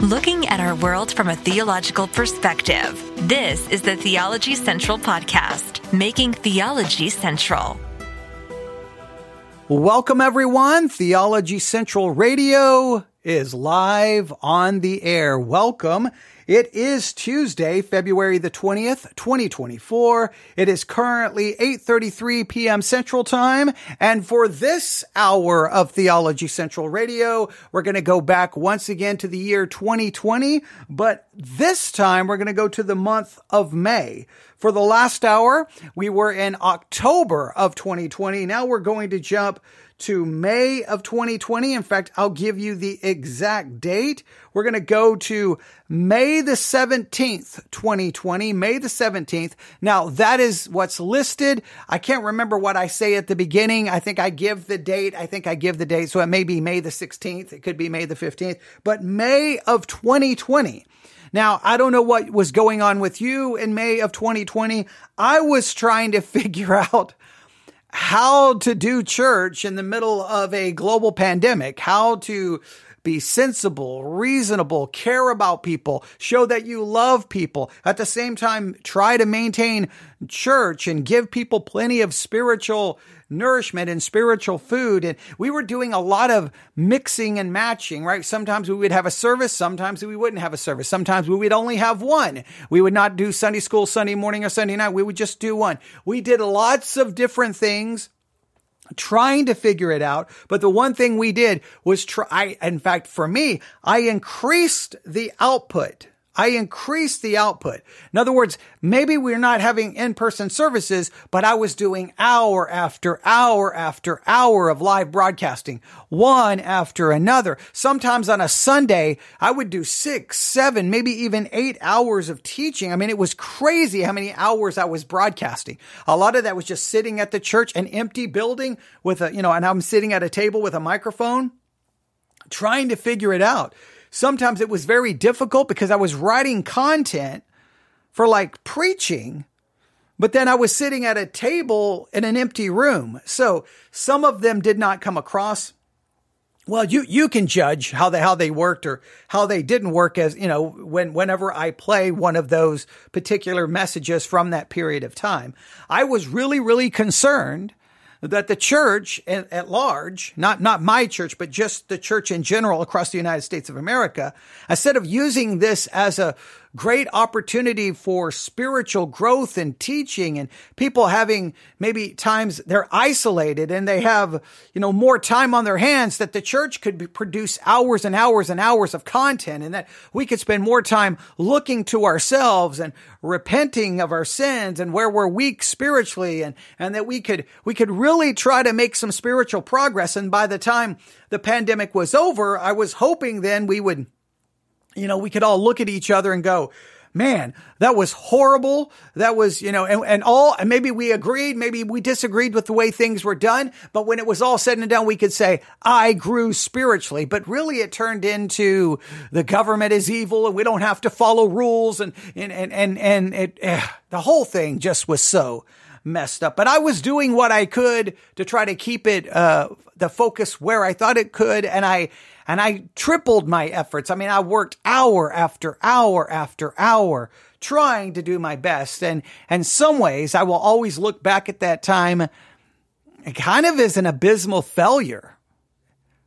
looking at our world from a theological perspective. This is the Theology Central Podcast, making theology central. Welcome, everyone. Theology Central Radio is live on the air. Welcome. It is Tuesday, February the 20th, 2024. It is currently 8:33 p.m. Central Time, and for this hour of Theology Central Radio, we're going to go back once again to the year 2020, but this time we're going to go to the month of May. For the last hour, we were in October of 2020. Now we're going to jump to May of 2020. In fact, I'll give you the exact date. We're going to go to May the 17th, 2020, May the 17th. Now that is what's listed. I can't remember what I say at the beginning. I think I give the date. I think I give the date. So it may be May the 16th. It could be May the 15th, but May of 2020. Now, I don't know what was going on with you in May of 2020. I was trying to figure out how to do church in the middle of a global pandemic, how to be sensible, reasonable, care about people, show that you love people. At the same time, try to maintain church and give people plenty of spiritual nourishment and spiritual food. And we were doing a lot of mixing and matching, right? Sometimes we would have a service. Sometimes we wouldn't have a service. Sometimes we would only have one. We would not do Sunday school Sunday morning or Sunday night. We would just do one. We did lots of different things trying to figure it out. But the one thing we did was try. In fact, for me, I increased the output I increased the output. In other words, maybe we're not having in-person services, but I was doing hour after hour after hour of live broadcasting, one after another. Sometimes on a Sunday, I would do six, seven, maybe even eight hours of teaching. I mean, it was crazy how many hours I was broadcasting. A lot of that was just sitting at the church, an empty building with a, you know, and I'm sitting at a table with a microphone trying to figure it out sometimes it was very difficult because I was writing content for like preaching, but then I was sitting at a table in an empty room. So some of them did not come across. Well, you, you can judge how they, how they worked or how they didn't work as, you know, when, whenever I play one of those particular messages from that period of time. I was really, really concerned that the church at, at, large, not, not my church, but just the church in general across the United States of America, instead of using this as a great opportunity for spiritual growth and teaching and people having maybe times they're isolated and they have, you know, more time on their hands that the church could produce hours and hours and hours of content and that we could spend more time looking to ourselves and repenting of our sins and where we're weak spiritually and, and that we could, we could really try to make some spiritual progress. And by the time the pandemic was over, I was hoping then we would you know, we could all look at each other and go, man, that was horrible. That was, you know, and, and all, and maybe we agreed, maybe we disagreed with the way things were done. But when it was all said and done, we could say, I grew spiritually. But really it turned into the government is evil and we don't have to follow rules. And, and, and, and, and it, eh, the whole thing just was so messed up. But I was doing what I could to try to keep it, uh, the focus where I thought it could. And I, and I tripled my efforts. I mean, I worked hour after hour after hour trying to do my best. And, and some ways I will always look back at that time kind of as an abysmal failure.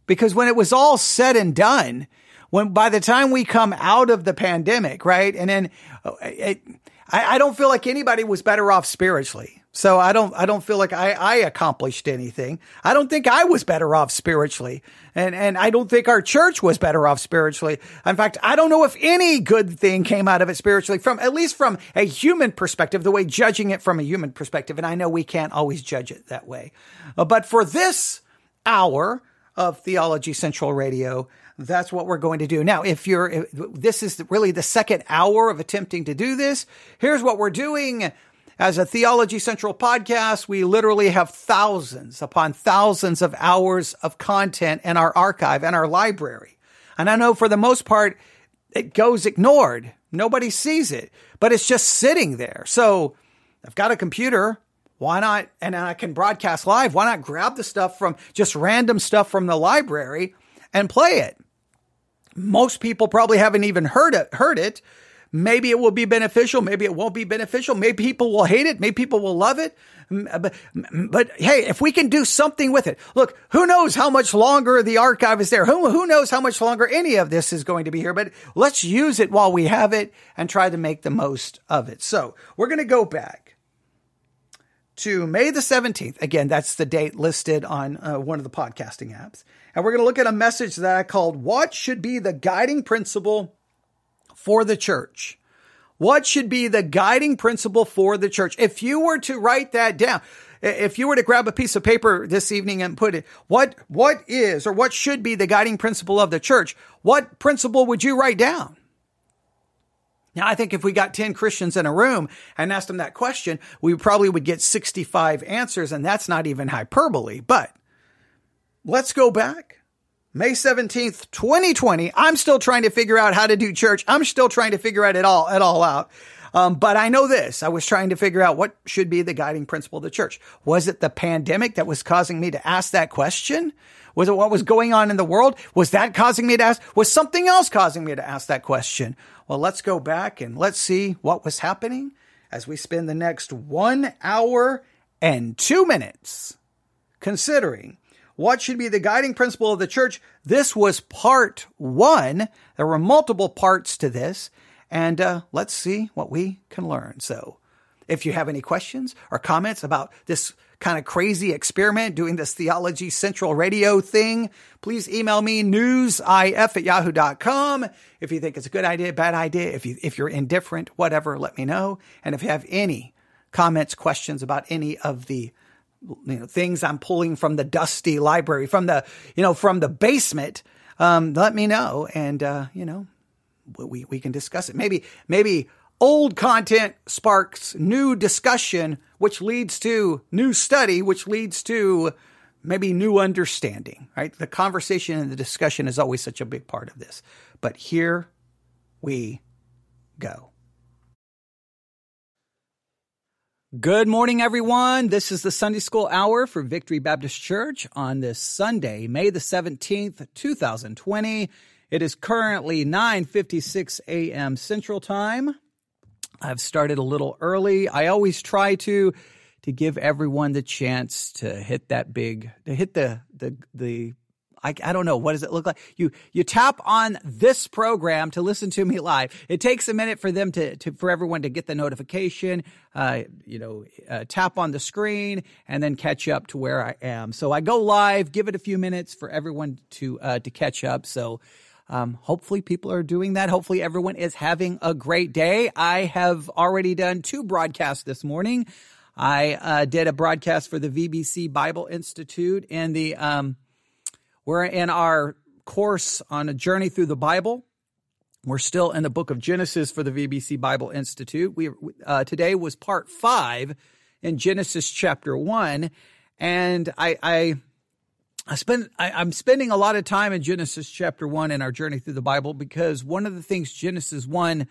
Because when it was all said and done, when by the time we come out of the pandemic, right? And then uh, it, I, I don't feel like anybody was better off spiritually. So I don't, I don't feel like I, I accomplished anything. I don't think I was better off spiritually. And, and I don't think our church was better off spiritually. In fact, I don't know if any good thing came out of it spiritually from, at least from a human perspective, the way judging it from a human perspective. And I know we can't always judge it that way. Uh, but for this hour of Theology Central Radio, that's what we're going to do. Now, if you're, if this is really the second hour of attempting to do this, here's what we're doing. As a Theology Central podcast, we literally have thousands upon thousands of hours of content in our archive and our library. And I know for the most part, it goes ignored. Nobody sees it, but it's just sitting there. So I've got a computer. Why not? And I can broadcast live. Why not grab the stuff from just random stuff from the library and play it? Most people probably haven't even heard it, heard it. Maybe it will be beneficial. Maybe it won't be beneficial. Maybe people will hate it. Maybe people will love it. But, but hey, if we can do something with it, look, who knows how much longer the archive is there? Who, who knows how much longer any of this is going to be here? But let's use it while we have it and try to make the most of it. So we're going to go back to May the 17th. Again, that's the date listed on uh, one of the podcasting apps. And we're going to look at a message that I called What Should Be the Guiding Principle for the Church? What should be the guiding principle for the church? If you were to write that down, if you were to grab a piece of paper this evening and put it, what, what is or what should be the guiding principle of the church? What principle would you write down? Now, I think if we got 10 Christians in a room and asked them that question, we probably would get 65 answers, and that's not even hyperbole. But let's go back. May 17th, 2020. I'm still trying to figure out how to do church. I'm still trying to figure out it all, it all out. Um, but I know this. I was trying to figure out what should be the guiding principle of the church. Was it the pandemic that was causing me to ask that question? Was it what was going on in the world? Was that causing me to ask? Was something else causing me to ask that question? Well, let's go back and let's see what was happening as we spend the next one hour and two minutes considering what should be the guiding principle of the church. This was part one. There were multiple parts to this. And uh, let's see what we can learn. So, if you have any questions or comments about this kind of crazy experiment doing this Theology Central radio thing, please email me newsif at yahoo.com. If you think it's a good idea, bad idea, if you if you're indifferent, whatever, let me know. And if you have any comments, questions about any of the you know things I'm pulling from the dusty library, from the you know from the basement, um, let me know, and uh, you know we we can discuss it. Maybe maybe old content sparks new discussion, which leads to new study, which leads to maybe new understanding. Right, the conversation and the discussion is always such a big part of this. But here we go. Good morning, everyone. This is the Sunday School Hour for Victory Baptist Church on this Sunday, May the 17th, 2020. It is currently 9:56 a.m. Central Time. I've started a little early. I always try to to give everyone the chance to hit that big to hit the the the I, I don't know. What does it look like? You, you tap on this program to listen to me live. It takes a minute for them to, to for everyone to get the notification, uh, you know, uh, tap on the screen and then catch up to where I am. So I go live, give it a few minutes for everyone to, uh, to catch up. So, um, hopefully people are doing that. Hopefully everyone is having a great day. I have already done two broadcasts this morning. I uh, did a broadcast for the VBC Bible Institute and the um, we're in our course on a journey through the Bible. We're still in the book of Genesis for the VBC Bible Institute. We uh, today was part five in Genesis chapter one, and I I, I spend I, I'm spending a lot of time in Genesis chapter one in our journey through the Bible because one of the things Genesis one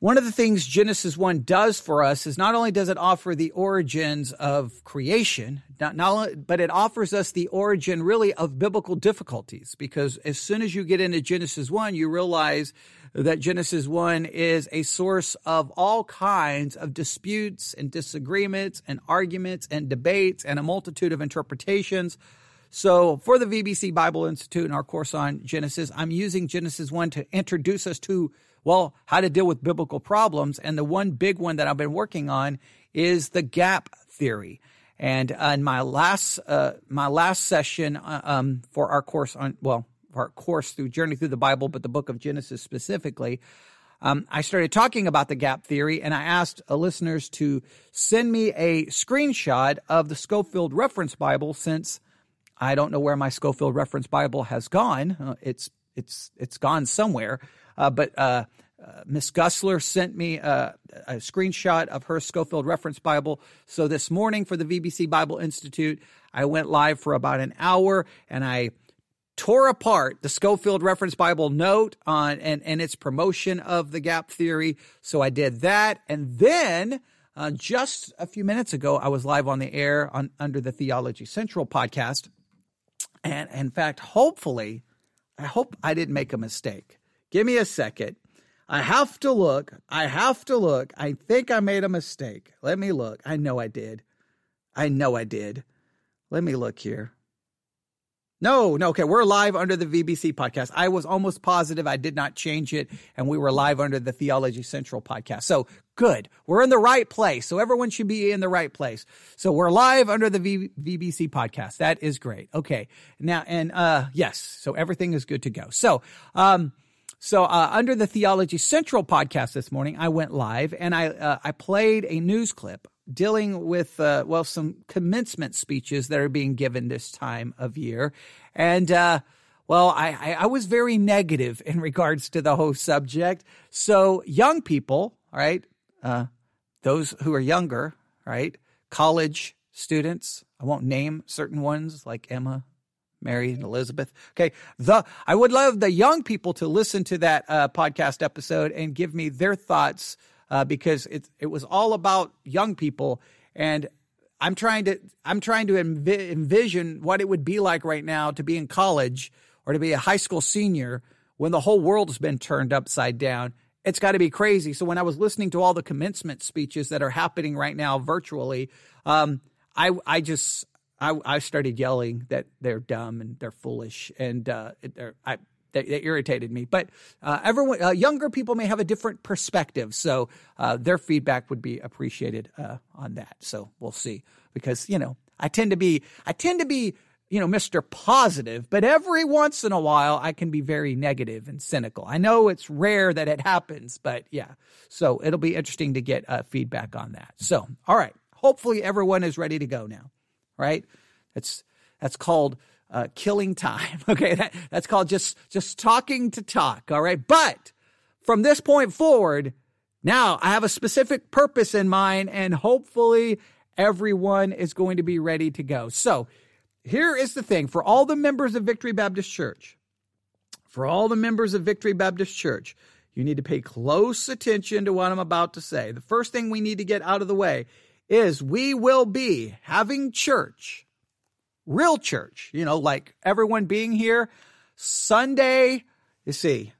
one of the things Genesis 1 does for us is not only does it offer the origins of creation, not, not only, but it offers us the origin really of biblical difficulties. Because as soon as you get into Genesis 1, you realize that Genesis 1 is a source of all kinds of disputes and disagreements and arguments and debates and a multitude of interpretations. So for the VBC Bible Institute and our course on Genesis, I'm using Genesis 1 to introduce us to well, how to deal with biblical problems. And the one big one that I've been working on is the gap theory. And uh, in my last uh, my last session uh, um, for our course on well our course through Journey Through the Bible, but the Book of Genesis specifically, um, I started talking about the gap theory, and I asked uh, listeners to send me a screenshot of the Scofield Reference Bible, since I don't know where my Scofield Reference Bible has gone. Uh, it's it's it's gone somewhere. Uh, but uh, uh, Miss Gussler sent me a, a, screenshot of her Scofield Reference Bible. So this morning for the VBC Bible Institute, I went live for about an hour and I tore apart the Scofield Reference Bible note on and, and its promotion of the gap theory. So I did that. And then uh, just a few minutes ago, I was live on the air on under the Theology Central podcast. And in fact, hopefully, I hope I didn't make a mistake. Give me a second. I have to look. I have to look. I think I made a mistake. Let me look. I know I did. I know I did. Let me look here. No, no, okay. We're live under the VBC podcast. I was almost positive I did not change it, and we were live under the Theology Central podcast. So good. We're in the right place. So everyone should be in the right place. So we're live under the v- VBC podcast. That is great. Okay. Now, and uh, yes, so everything is good to go. So, um, so uh, under the Theology Central podcast this morning, I went live and I uh, I played a news clip dealing with uh, well some commencement speeches that are being given this time of year, and uh, well I, I, was very negative in regards to the whole subject. So young people, right, uh, those who are younger, right, college students. I won't name certain ones like Emma, Mary and Elizabeth. Okay. The, I would love the young people to listen to that uh, podcast episode and give me their thoughts uh, because it it was all about young people, and I'm trying to I'm trying to env- envision what it would be like right now to be in college or to be a high school senior when the whole world has been turned upside down. It's got to be crazy. So when I was listening to all the commencement speeches that are happening right now virtually, um, I I just I, I started yelling that they're dumb and they're foolish and uh, they're, I that, that irritated me. But uh, everyone, uh, younger people may have a different perspective, so uh, their feedback would be appreciated uh, on that. So we'll see, because you know I tend to be I tend to be you know Mr. Positive, but every once in a while I can be very negative and cynical. I know it's rare that it happens, but yeah. So it'll be interesting to get uh, feedback on that. So all right, hopefully everyone is ready to go now. Right? That's that's called uh, killing time. Okay, that, that's called just just talking to talk. All right, but from this point forward, now I have a specific purpose in mind, and hopefully everyone is going to be ready to go. So here is the thing: for all the members of Victory Baptist Church, for all the members of Victory Baptist Church. You need to pay close attention to what I'm about to say. The first thing we need to get out of the way is we will be having church real church, you know, like everyone being here Sunday, you see,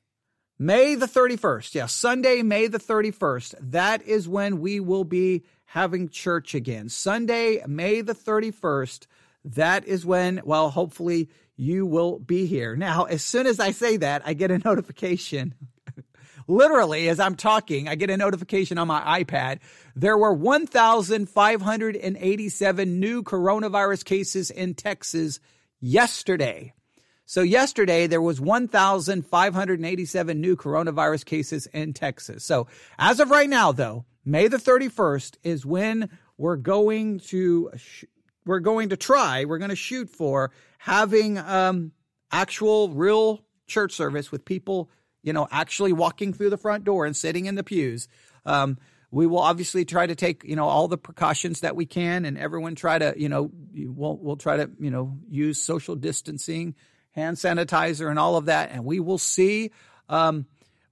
May the 31st. Yeah, Sunday, May the 31st. That is when we will be having church again. Sunday, May the 31st. That is when, well, hopefully you will be here. Now, as soon as I say that, I get a notification literally, as I'm talking, I get a notification on my iPad. There were 1,587 new coronavirus cases in Texas yesterday. So yesterday there was 1,587 new coronavirus cases in Texas. So as of right now, though, May the 31st is when we're going to we're going to try, we're going to shoot for having um, actual real church service with people you know, actually walking through the front door and sitting in the pews. Um, we will obviously try to take, you know, all the precautions that we can and everyone try to, you know, we'll, we'll try to, you know, use social distancing, hand sanitizer and all of that. And we will see. Um,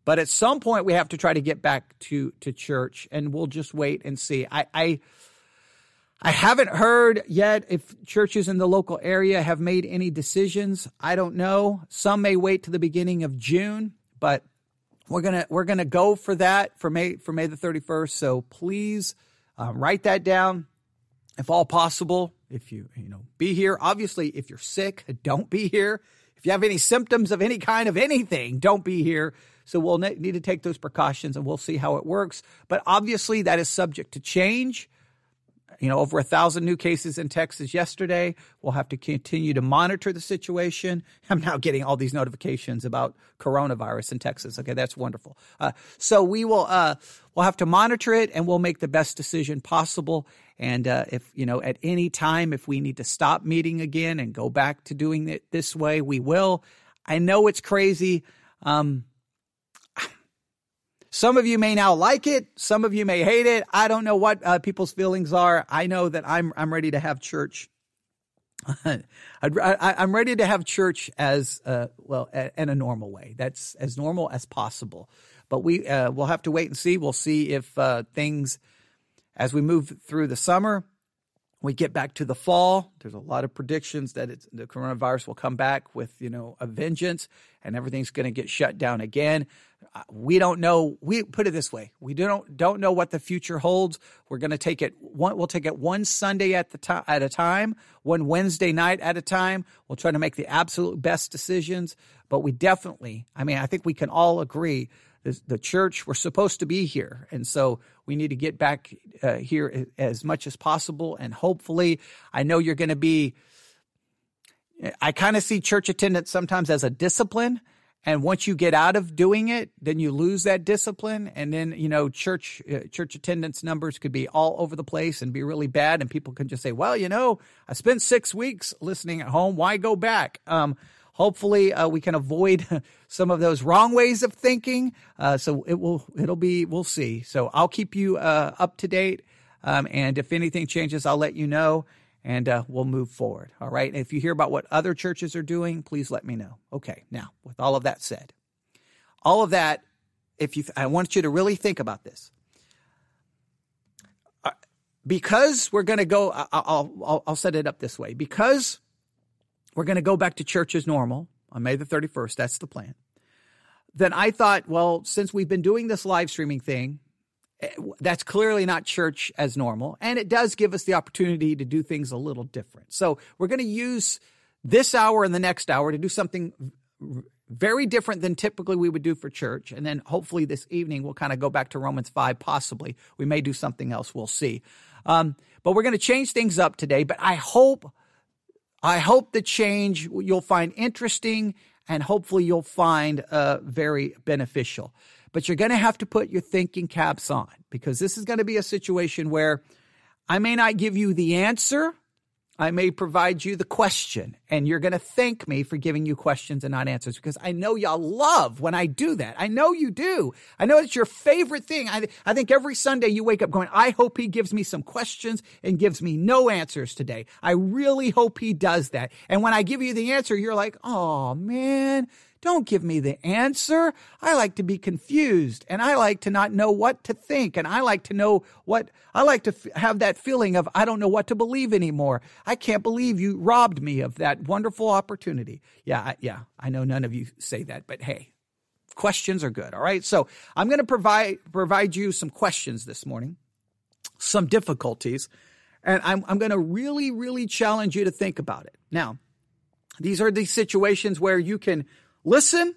but at some point we have to try to get back to, to church and we'll just wait and see. I, I, I haven't heard yet if churches in the local area have made any decisions. I don't know. Some may wait to the beginning of June. But we're gonna we're gonna go for that for May for May the 31st. So please uh, write that down, if all possible. If you you know be here, obviously if you're sick, don't be here. If you have any symptoms of any kind of anything, don't be here. So we'll need to take those precautions and we'll see how it works. But obviously that is subject to change you know, over a thousand new cases in Texas yesterday. We'll have to continue to monitor the situation. I'm now getting all these notifications about coronavirus in Texas. Okay, that's wonderful. Uh, so we will uh, we'll have to monitor it, and we'll make the best decision possible. And uh, if you know, at any time, if we need to stop meeting again and go back to doing it this way, we will. I know it's crazy. Um, some of you may now like it. Some of you may hate it. I don't know what uh, people's feelings are. I know that I'm I'm ready to have church. I, am ready to have church as uh, well in a normal way. That's as normal as possible. But we uh, we'll have to wait and see. We'll see if uh, things as we move through the summer, we get back to the fall, there's a lot of predictions that the coronavirus will come back with, you know, a vengeance and everything's going to get shut down again. Uh, we don't know. We put it this way: we don't don't know what the future holds. We're going to take it one. We'll take it one Sunday at the time at a time, one Wednesday night at a time. We'll try to make the absolute best decisions. But we definitely, I mean, I think we can all agree the church we're supposed to be here and so we need to get back uh, here as much as possible and hopefully i know you're going to be i kind of see church attendance sometimes as a discipline and once you get out of doing it then you lose that discipline and then you know church uh, church attendance numbers could be all over the place and be really bad and people can just say well you know i spent six weeks listening at home. Why go back? Um, hopefully uh, we can avoid some of those wrong ways of thinking uh, so it will it'll be we'll see so i'll keep you uh, up to date um, and if anything changes i'll let you know and uh, we'll move forward. All right. And if you hear about what other churches are doing, please let me know. Okay. Now, with all of that said, all of that, if you, I want you to really think about this. Uh, because we're going to go, I'll, I'll, I'll set it up this way. Because we're going to go back to church as normal on May the 31st, that's the plan. Then I thought, well, since we've been doing this live streaming thing, that's clearly not church as normal. And it does give us the opportunity to do things a little different. So we're going to use this hour and the next hour to do something very different than typically we would do for church. And then hopefully this evening we'll kind of go back to Romans 5, possibly. We may do something else. We'll see. Um, but we're going to change things up today. But I hope, I hope the change you'll find interesting and hopefully you'll find uh, very beneficial but you're going to have to put your thinking caps on because this is going to be a situation where I may not give you the answer. I may provide you the question, and you're going to thank me for giving you questions and not answers because I know y'all love when I do that. I know you do. I know it's your favorite thing. I, I think every Sunday you wake up going, I hope he gives me some questions and gives me no answers today. I really hope he does that. And when I give you the answer, you're like, oh man, don't give me the answer. I like to be confused and I like to not know what to think. And I like to know what, I like to f- have that feeling of, I don't know what to believe anymore. I can't believe you robbed me of that wonderful opportunity. Yeah, I, yeah, I know none of you say that, but hey, questions are good. All right. So I'm going to provide, provide you some questions this morning, some difficulties, and I'm, I'm going to really, really challenge you to think about it. Now, these are these situations where you can listen,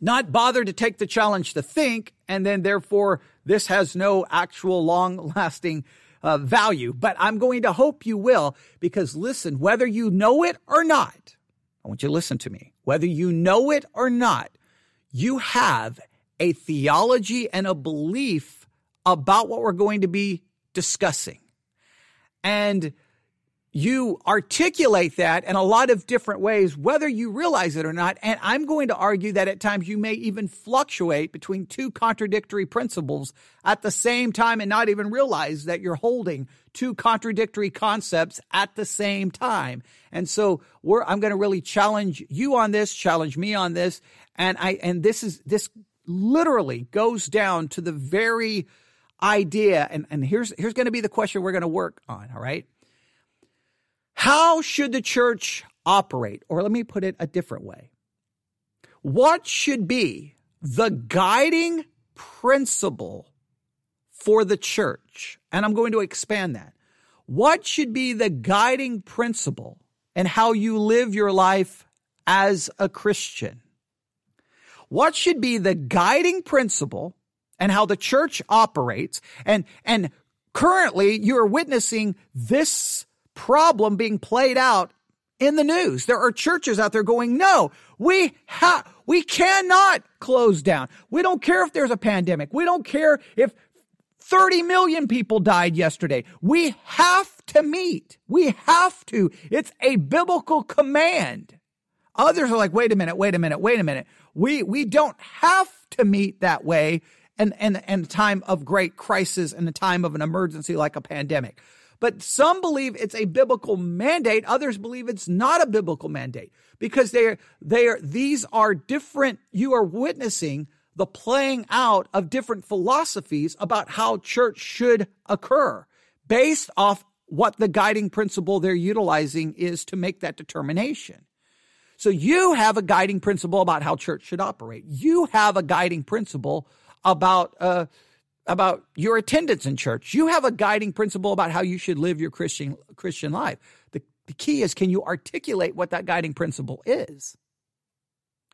not bother to take the challenge to think, and then therefore this has no actual long lasting uh, value. But I'm going to hope you will, because listen, whether you know it or not, I want you to listen to me. Whether you know it or not, you have a theology and a belief about what we're going to be discussing. And you articulate that in a lot of different ways, whether you realize it or not. And I'm going to argue that at times you may even fluctuate between two contradictory principles at the same time and not even realize that you're holding two contradictory concepts at the same time. And so I'm going to really challenge you on this, challenge me on this. And I, and this is, this literally goes down to the very idea. And, and here's, here's going to be the question we're going to work on. All right. How should the church operate? Or let me put it a different way. What should be the guiding principle for the church? And I'm going to expand that. What should be the guiding principle and how you live your life as a Christian? What should be the guiding principle and how the church operates? And, and currently you're witnessing this problem being played out in the news. There are churches out there going, no, we have, we cannot close down. We don't care if there's a pandemic. We don't care if 30 million people died yesterday. We have to meet. We have to. It's a biblical command. Others are like, wait a minute, wait a minute, wait a minute. We, we don't have to meet that way and, and, and a time of great crisis and a time of an emergency like a pandemic. But some believe it's a biblical mandate. Others believe it's not a biblical mandate because they are, they are, these are different. You are witnessing the playing out of different philosophies about how church should occur based off what the guiding principle they're utilizing is to make that determination. So you have a guiding principle about how church should operate. You have a guiding principle about uh, about your attendance in church. You have a guiding principle about how you should live your Christian Christian life. The, the key is can you articulate what that guiding principle is?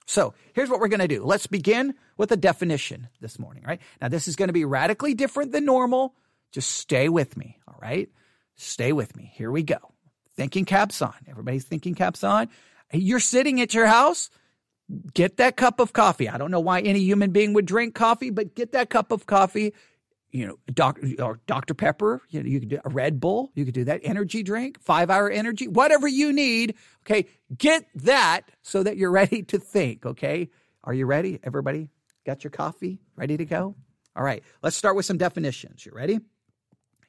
So here's what we're going to do. Let's begin with a definition this morning, right? Now, this is going to be radically different than normal. Just stay with me, all right? Stay with me. Here we go. Thinking caps on. Everybody's thinking caps on. You're sitting at your house. Get that cup of coffee. I don't know why any human being would drink coffee, but get that cup of coffee. You know, doc, or Dr. Pepper. You know, you could do a Red Bull. You could do that energy drink, five hour energy, whatever you need. Okay, get that so that you're ready to think. Okay, are you ready? Everybody got your coffee ready to go? All right, let's start with some definitions. You ready?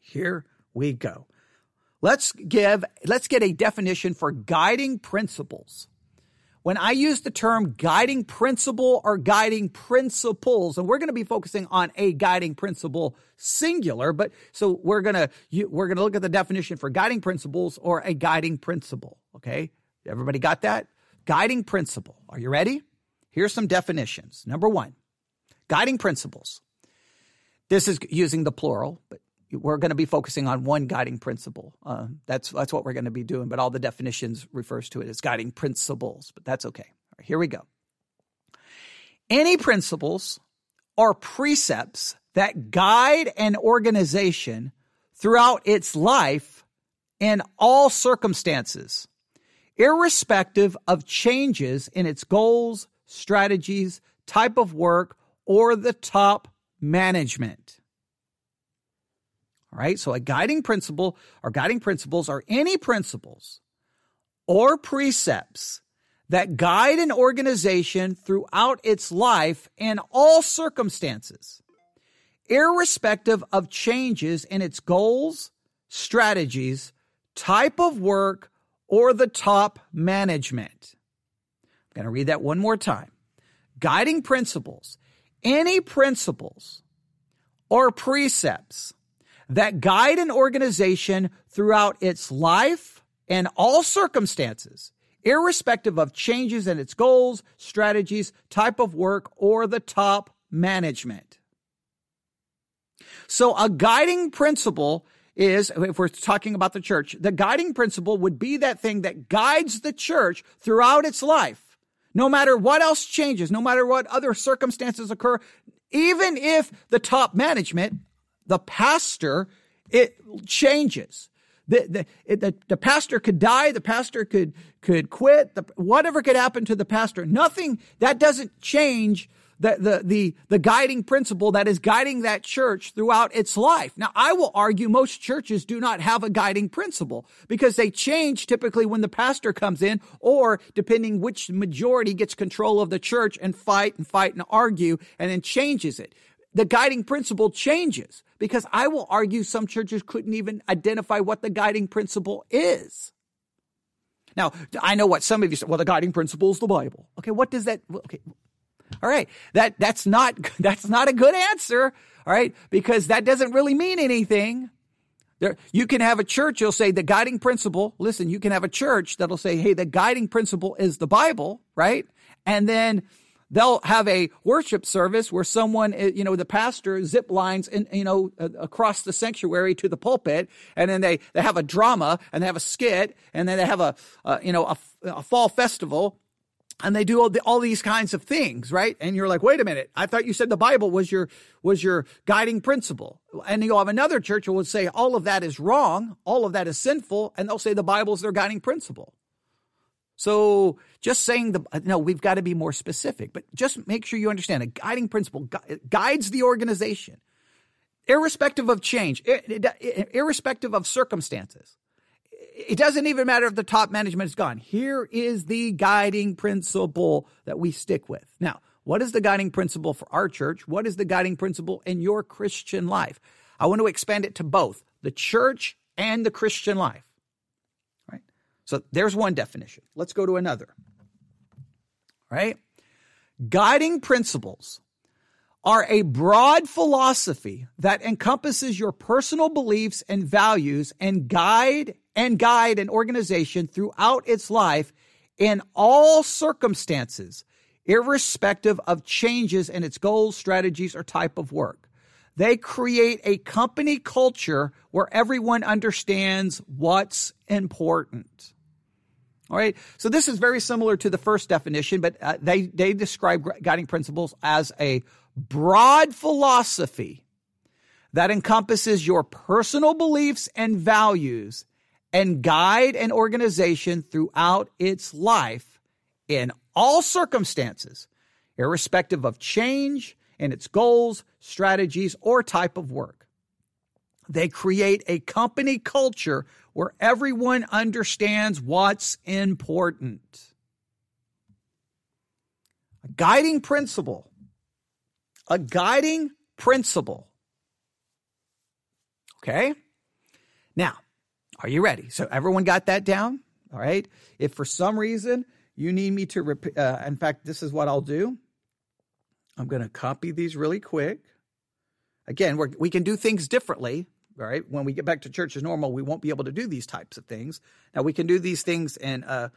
Here we go. Let's give, let's get a definition for guiding principles. When I use the term guiding principle or guiding principles, and we're going to be focusing on a guiding principle singular, but so we're going to, we're going to look at the definition for guiding principles or a guiding principle. Okay. Everybody got that? Guiding principle. Are you ready? Here's some definitions. Number one, guiding principles. This is using the plural, but we're going to be focusing on one guiding principle. Uh, that's that's what we're going to be doing. But all the definitions refers to it as guiding principles. But that's okay. Here we go. Any principles or precepts that guide an organization throughout its life in all circumstances, irrespective of changes in its goals, strategies, type of work, or the top management. All right. So a guiding principle or guiding principles are any principles or precepts that guide an organization throughout its life in all circumstances, irrespective of changes in its goals, strategies, type of work, or the top management. I'm going to read that one more time. Guiding principles, any principles or precepts that guide an organization throughout its life and all circumstances, irrespective of changes in its goals, strategies, type of work, or the top management. So a guiding principle is, if we're talking about the church, the guiding principle would be that thing that guides the church throughout its life. No matter what else changes, no matter what other circumstances occur, even if the top management the pastor, it changes. The, the, the, the, pastor could die, the pastor could, could quit, the, whatever could happen to the pastor. Nothing, that doesn't change the, the, the, the guiding principle that is guiding that church throughout its life. Now, I will argue most churches do not have a guiding principle because they change typically when the pastor comes in or depending which majority gets control of the church and fight and fight and argue and then changes it the guiding principle changes because I will argue some churches couldn't even identify what the guiding principle is. Now, I know what some of you say, well, the guiding principle is the Bible. Okay, what does that, okay. All right. That, that's not, that's not a good answer. All right. Because that doesn't really mean anything. There, you can have a church, you'll say the guiding principle, listen, you can have a church that'll say, hey, the guiding principle is the Bible, right? And then they'll have a worship service where someone, eh, you know, the pastor zip lines, in, you know, across the sanctuary to the pulpit, and then they they have a drama and they have a skit, and then they have a, you know, a, a fall festival, and they do all, the, all these kinds of things, right? And you're like, wait a minute, I thought you said the Bible was your was your guiding principle. And you'll have another church who will say all of that is wrong, all of that is sinful, and they'll say the Bible is their guiding principle. So just saying the uh, no, we've got to be more specific, but just make sure you understand a guiding principle gu- guides the organization, irrespective of change, irrespective of circumstances. It doesn't even matter if the top management is gone. Here is the guiding principle that we stick with. Now, what is the guiding principle for our church? What is the guiding principle in your Christian life? I want to expand it to both the church and the Christian life. So there's one definition. Let's go to another. Right? Guiding principles are a broad philosophy that encompasses your personal beliefs and values and guide and guide an organization throughout its life in all circumstances, irrespective of changes in its goals, strategies, or type of work. They create a company culture where everyone understands what's important. All right. So this is very similar to the first definition, but uh, they, they describe guiding principles as a broad philosophy that encompasses your personal beliefs and values and guide an organization throughout its life in all circumstances, irrespective of change in its goals, strategies, or type of work. They create a company culture where everyone understands what's important. A guiding principle a guiding principle. Okay? Now, are you ready? So everyone got that down? All right. If for some reason you need me to repeat, uh, in fact, this is what I'll do. I'm going to copy these really quick. Again, we we can do things differently. All right. When we get back to church as normal, we won't be able to do these types of things. Now, we can do these things in a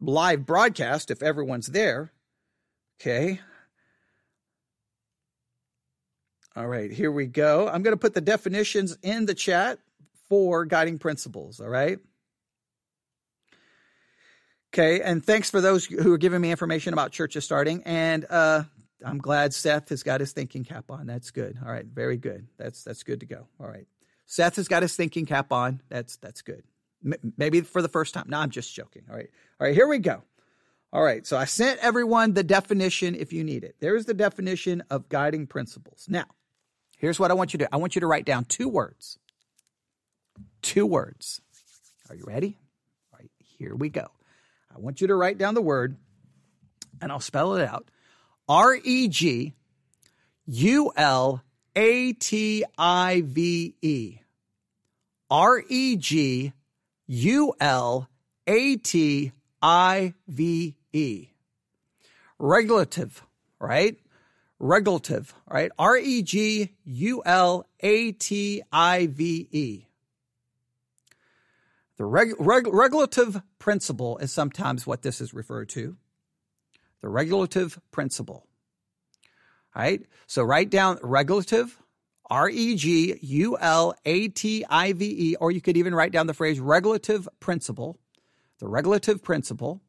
live broadcast if everyone's there. Okay. All right, here we go. I'm going to put the definitions in the chat for guiding principles. All right. Okay, and thanks for those who are giving me information about churches starting. And uh, I'm glad Seth has got his thinking cap on. That's good. All right, very good. That's that's good to go. All right, Seth has got his thinking cap on. That's that's good. M- maybe for the first time. No, I'm just joking. All right, all right. Here we go. All right, so I sent everyone the definition if you need it. There's the definition of guiding principles. Now, Here's what I want you to do I want you to write down two words. Two words. Are you ready? All right, here we go. I want you to write down the word, and I'll spell it out R E G U L A T I V E. R E G U L A T I V E. Regulative, right? regulative, right? R E G U L A T I V E. The reg- reg- regulative principle is sometimes what this is referred to. The regulative principle. Right? So write down regulative, R E G U L A T I V E, or you could even write down the phrase regulative principle. The regulative principle.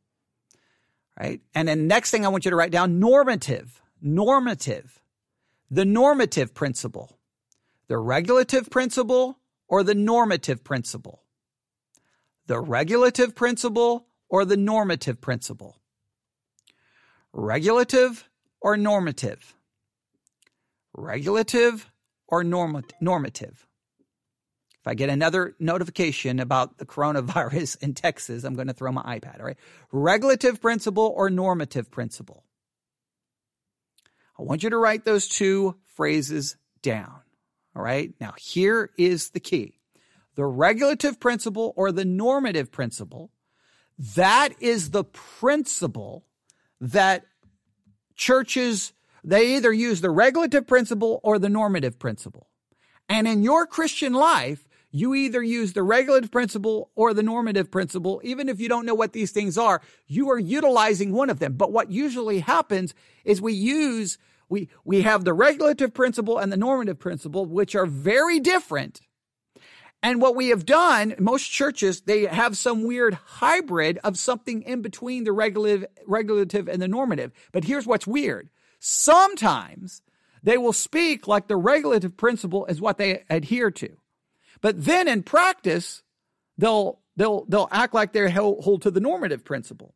Right? And then next thing I want you to write down normative normative, the normative principle, the regulative principle, or the normative principle, the regulative principle, or the normative principle, regulative or normative, regulative or norma- normative. If I get another notification about the coronavirus in Texas, I'm going to throw my iPad, all right? Regulative principle or normative principle. I want you to write those two phrases down. All right. Now, here is the key the regulative principle or the normative principle, that is the principle that churches, they either use the regulative principle or the normative principle. And in your Christian life, you either use the regulative principle or the normative principle. Even if you don't know what these things are, you are utilizing one of them. But what usually happens is we use we, we have the regulative principle and the normative principle, which are very different. And what we have done, most churches, they have some weird hybrid of something in between the regulative, regulative and the normative. But here's what's weird. Sometimes they will speak like the regulative principle is what they adhere to. But then in practice, they'll, they'll, they'll act like they hold to the normative principle.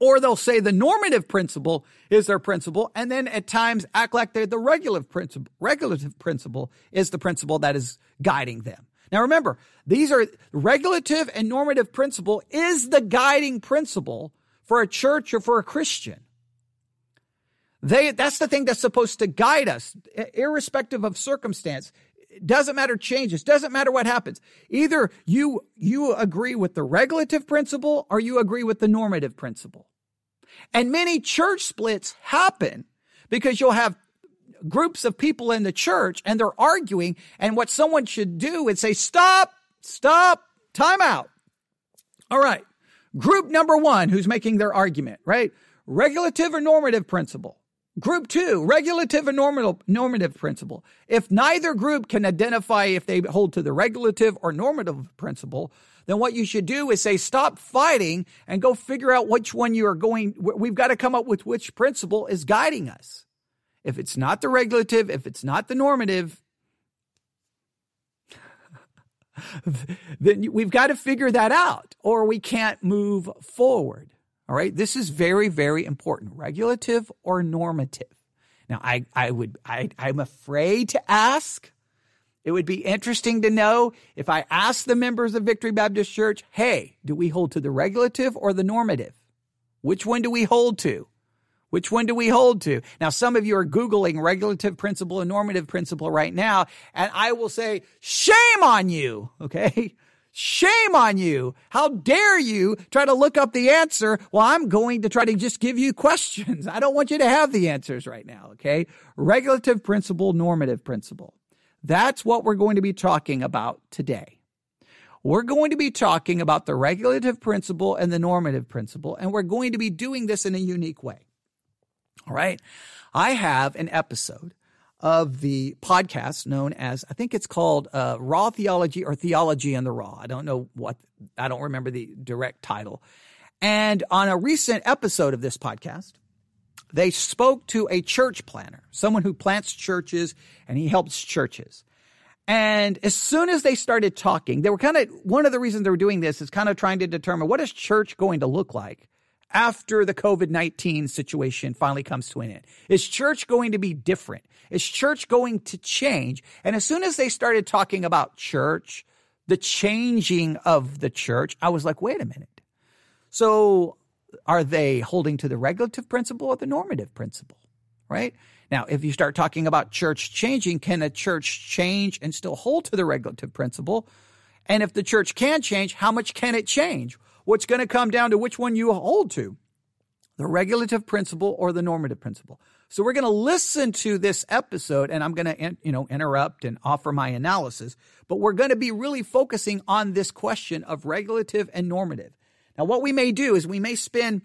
Or they'll say the normative principle is their principle, and then at times act like they're the regulative principle, regulative principle is the principle that is guiding them. Now remember, these are regulative and normative principle is the guiding principle for a church or for a Christian. They, that's the thing that's supposed to guide us, irrespective of circumstance. It Doesn't matter changes, doesn't matter what happens. Either you, you agree with the regulative principle or you agree with the normative principle. And many church splits happen because you'll have groups of people in the church and they're arguing. And what someone should do is say, stop, stop, time out. All right. Group number one, who's making their argument, right? Regulative or normative principle. Group two, regulative and normative, principle. If neither group can identify if they hold to the regulative or normative principle, then what you should do is say, stop fighting and go figure out which one you are going. We've got to come up with which principle is guiding us. If it's not the regulative, if it's not the normative, then we've got to figure that out or we can't move forward. All right. This is very, very important. Regulative or normative. Now, I, I would, I, I'm afraid to ask. It would be interesting to know if I ask the members of Victory Baptist Church, hey, do we hold to the regulative or the normative? Which one do we hold to? Which one do we hold to? Now, some of you are Googling regulative principle and normative principle right now, and I will say, shame on you. Okay. Shame on you. How dare you try to look up the answer? Well, I'm going to try to just give you questions. I don't want you to have the answers right now. Okay. Regulative principle, normative principle. That's what we're going to be talking about today. We're going to be talking about the regulative principle and the normative principle, and we're going to be doing this in a unique way. All right. I have an episode of the podcast known as, I think it's called uh, Raw Theology or Theology in the Raw. I don't know what, I don't remember the direct title. And on a recent episode of this podcast, they spoke to a church planter, someone who plants churches and he helps churches. And as soon as they started talking, they were kind of, one of the reasons they were doing this is kind of trying to determine what is church going to look like after the COVID 19 situation finally comes to an end? Is church going to be different? Is church going to change? And as soon as they started talking about church, the changing of the church, I was like, wait a minute. So are they holding to the regulative principle or the normative principle? Right? Now, if you start talking about church changing, can a church change and still hold to the regulative principle? And if the church can change, how much can it change? What's going to come down to which one you hold to the regulative principle or the normative principle. So we're going to listen to this episode and I'm going to you know interrupt and offer my analysis, but we're going to be really focusing on this question of regulative and normative. Now what we may do is we may spend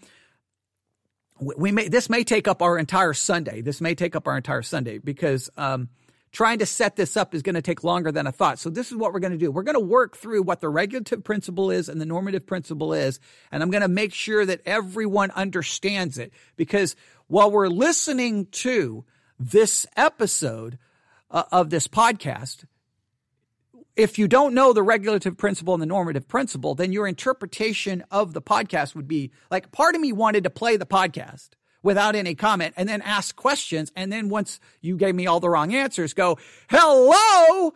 we may this may take up our entire Sunday. This may take up our entire Sunday because um, trying to set this up is going to take longer than I thought. So this is what we're going to do. We're going to work through what the regulative principle is and the normative principle is, and I'm going to make sure that everyone understands it because while we're listening to this episode uh, of this podcast, if you don't know the regulative principle and the normative principle, then your interpretation of the podcast would be like part of me wanted to play the podcast without any comment and then ask questions. And then once you gave me all the wrong answers, go, hello,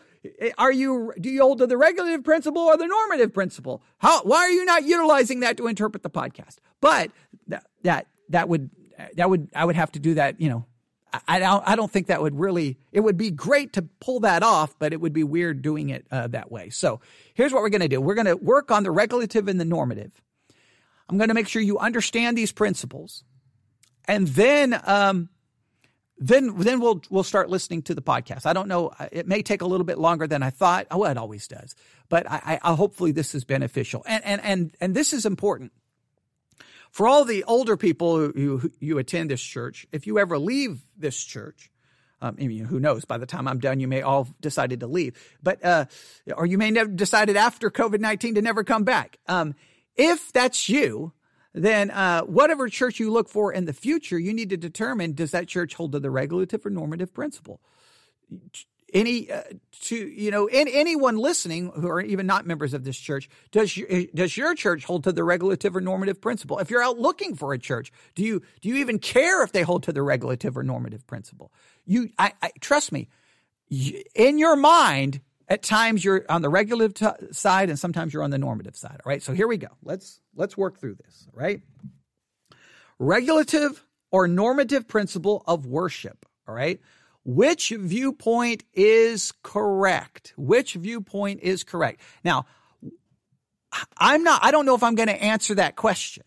are you, do you hold to the regulative principle or the normative principle? How, why are you not utilizing that to interpret the podcast? But that, that, that would, that would, I would have to do that, you know, I don't, I don't think that would really, it would be great to pull that off, but it would be weird doing it uh, that way. So here's what we're going to do. We're going to work on the regulative and the normative. I'm going to make sure you understand these principles and then um, then then we'll we'll start listening to the podcast. I don't know; it may take a little bit longer than I thought. Oh, it always does, but I, I hopefully this is beneficial, and and and and this is important for all the older people who, who you attend this church. If you ever leave this church. Um, I mean, who knows? By the time I'm done, you may all decided to leave, but uh, or you may have decided after COVID nineteen to never come back. Um, if that's you, then uh, whatever church you look for in the future, you need to determine does that church hold to the regulative or normative principle? Any uh, to you know in, anyone listening who are even not members of this church does your, does your church hold to the regulative or normative principle? If you're out looking for a church, do you do you even care if they hold to the regulative or normative principle? You I, I trust me, in your mind, at times you're on the regulative t- side and sometimes you're on the normative side. All right. So here we go. Let's let's work through this. Right. Regulative or normative principle of worship. All right. Which viewpoint is correct? Which viewpoint is correct? Now, I'm not, I don't know if I'm going to answer that question.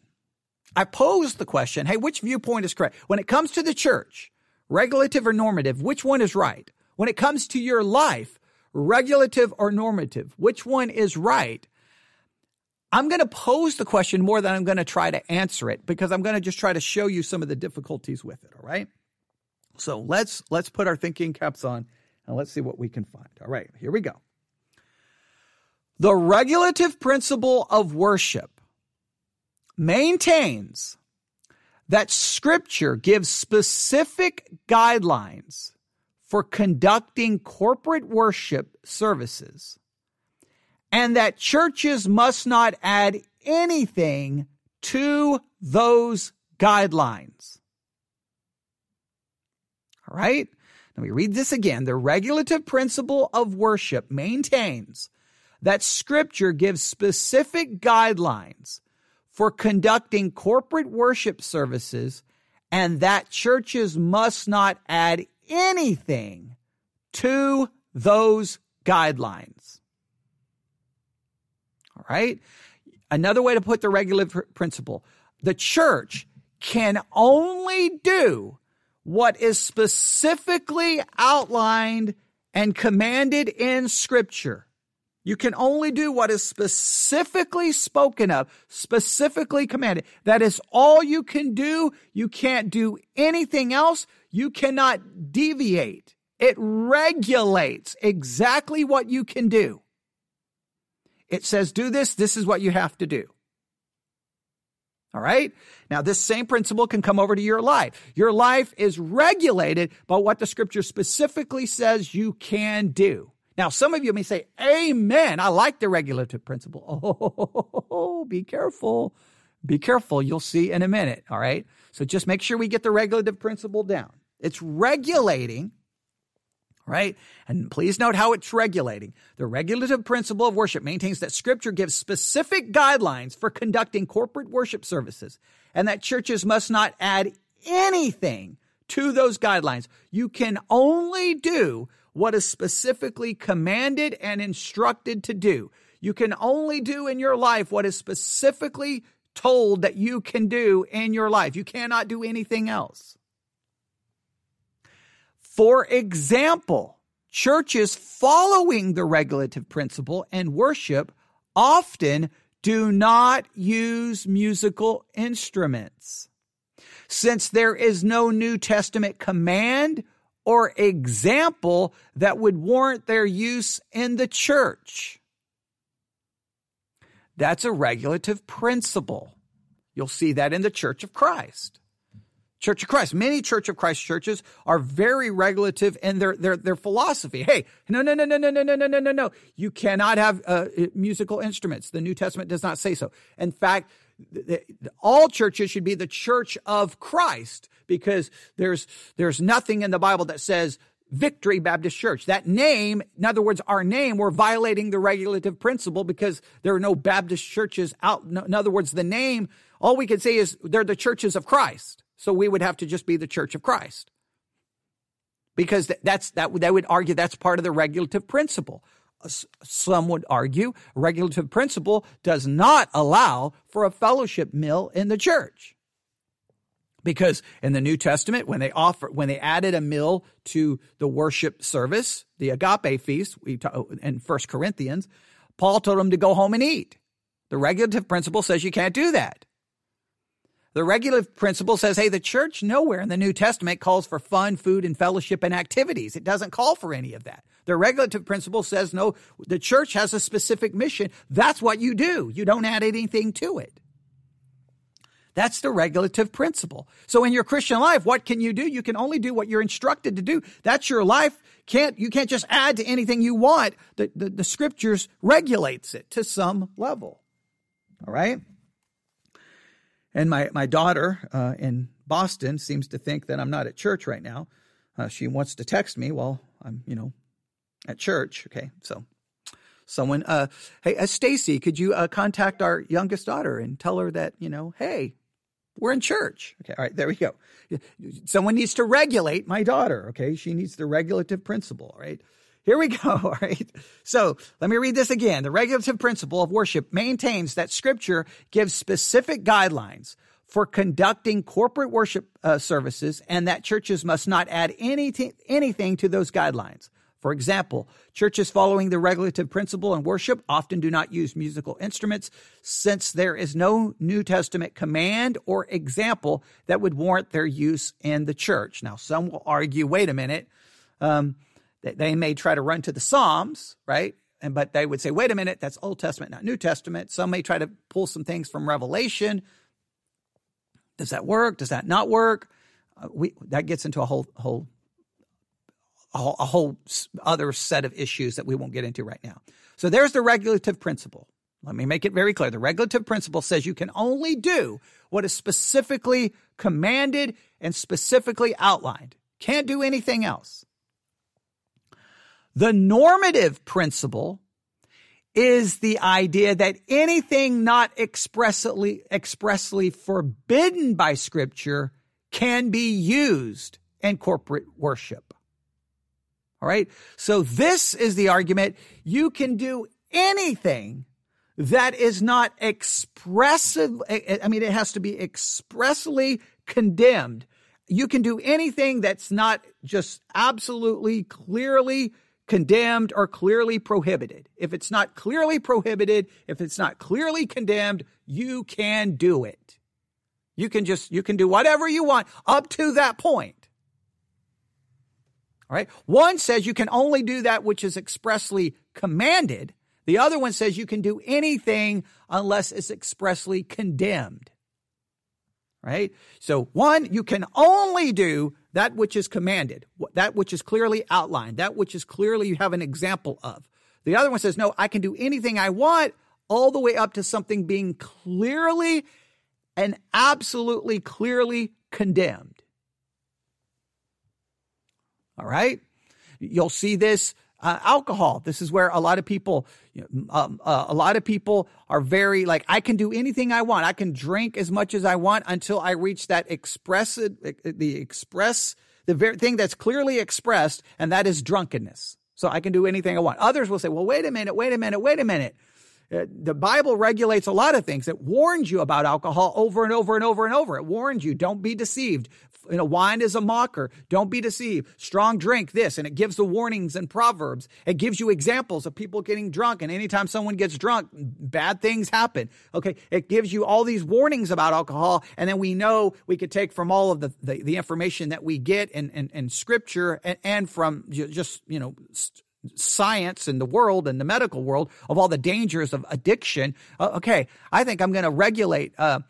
I posed the question, hey, which viewpoint is correct? When it comes to the church, regulative or normative, which one is right? When it comes to your life, regulative or normative, which one is right? I'm going to pose the question more than I'm going to try to answer it because I'm going to just try to show you some of the difficulties with it. All right. So let's let's put our thinking caps on and let's see what we can find. All right, here we go. The regulative principle of worship maintains that scripture gives specific guidelines for conducting corporate worship services and that churches must not add anything to those guidelines. All right? Let me read this again. The regulative principle of worship maintains that scripture gives specific guidelines for conducting corporate worship services and that churches must not add anything to those guidelines. All right. Another way to put the regulative principle the church can only do what is specifically outlined and commanded in Scripture. You can only do what is specifically spoken of, specifically commanded. That is all you can do. You can't do anything else. You cannot deviate. It regulates exactly what you can do. It says, do this, this is what you have to do. All right. Now, this same principle can come over to your life. Your life is regulated by what the scripture specifically says you can do. Now, some of you may say, Amen. I like the regulative principle. Oh, be careful. Be careful. You'll see in a minute. All right. So just make sure we get the regulative principle down. It's regulating right? And please note how it's regulating. The regulative principle of worship maintains that scripture gives specific guidelines for conducting corporate worship services and that churches must not add anything to those guidelines. You can only do what is specifically commanded and instructed to do. You can only do in your life what is specifically told that you can do in your life. You cannot do anything else. For example, churches following the regulative principle and worship often do not use musical instruments. Since there is no New Testament command or example that would warrant their use in the church. That's a regulative principle. You'll see that in the Church of Christ. Church of Christ. Many Church of Christ churches are very regulative in their their their philosophy. Hey, no, no, no, no, no, no, no, no, no, no, no. You cannot have uh, musical instruments. The New Testament does not say so. In fact, all churches should be the Church of Christ because there's there's nothing in the Bible that says Victory Baptist Church. That name, in other words, our name, we're violating the regulative principle because there are no Baptist churches out. In other words, the name, all we can say is they're the churches of Christ. So we would have to just be the Church of Christ. Because that's that they would argue that's part of the regulative principle. Uh, some would argue regulative principle does not allow for a fellowship meal in the church. Because in the New Testament, when they offer, when they added a meal to the worship service, the agape feast, we talk, oh, in First Corinthians, Paul told them to go home and eat. The regulative principle says you can't do that. The regulative principle says, hey, the church nowhere in the New Testament calls for fun, food, and fellowship and activities. It doesn't call for any of that. The regulative principle says, no, the church has a specific mission. That's what you do. You don't add anything to it. That's the regulative principle. So in your Christian life, what can you do? You can only do what you're instructed to do. That's your life. Can't, you can't just add to anything you want. The, the, the scriptures regulates it to some level. All right. And my, my daughter uh, in Boston seems to think that I'm not at church right now. Uh, she wants to text me while I'm, you know, at church. Okay, so someone, uh, hey, uh, Stacy, could you uh, contact our youngest daughter and tell her that, you know, hey, we're in church. Okay, all right, there we go. Someone needs to regulate my daughter. Okay, she needs the regulative principle. Right. Here we go. All right. So let me read this again. The regulative principle of worship maintains that scripture gives specific guidelines for conducting corporate worship uh, services and that churches must not add anything, anything to those guidelines. For example, churches following the regulative principle in worship often do not use musical instruments since there is no New Testament command or example that would warrant their use in the church. Now, some will argue, wait a minute, um, they may try to run to the Psalms, right? And but they would say, wait a minute, that's Old Testament, not New Testament. Some may try to pull some things from Revelation. Does that work? Does that not work? Uh, we that gets into a whole whole a whole, a whole other set of issues that we won't get into right now. So there's the regulative principle. Let me make it very clear. The regulative principle says you can only do what is specifically commanded and specifically outlined. Can't do anything else. The normative principle is the idea that anything not expressly expressly forbidden by scripture can be used in corporate worship. All right. So this is the argument. You can do anything that is not expressive. I mean, it has to be expressly condemned. You can do anything that's not just absolutely clearly condemned or clearly prohibited. If it's not clearly prohibited, if it's not clearly condemned, you can do it. You can just, you can do whatever you want up to that point. All right. One says you can only do that which is expressly commanded. The other one says you can do anything unless it's expressly condemned. Right? So one, you can only do that which is commanded, that which is clearly outlined, that which is clearly you have an example of. The other one says, no, I can do anything I want all the way up to something being clearly and absolutely clearly condemned. All right. You'll see this uh, alcohol. This is where a lot of people, you know, um, uh, a lot of people are very like, I can do anything I want. I can drink as much as I want until I reach that express, the express, the very thing that's clearly expressed, and that is drunkenness. So I can do anything I want. Others will say, well, wait a minute, wait a minute, wait a minute. Uh, the Bible regulates a lot of things. It warns you about alcohol over and over and over and over. It warns you, don't be deceived you know, wine is a mocker. Don't be deceived. Strong drink this. And it gives the warnings and proverbs. It gives you examples of people getting drunk. And anytime someone gets drunk, bad things happen. Okay. It gives you all these warnings about alcohol. And then we know we could take from all of the, the, the information that we get in, in, in scripture and, and from just, you know, st- science and the world and the medical world of all the dangers of addiction. Uh, okay, I think I'm going to regulate. Uh,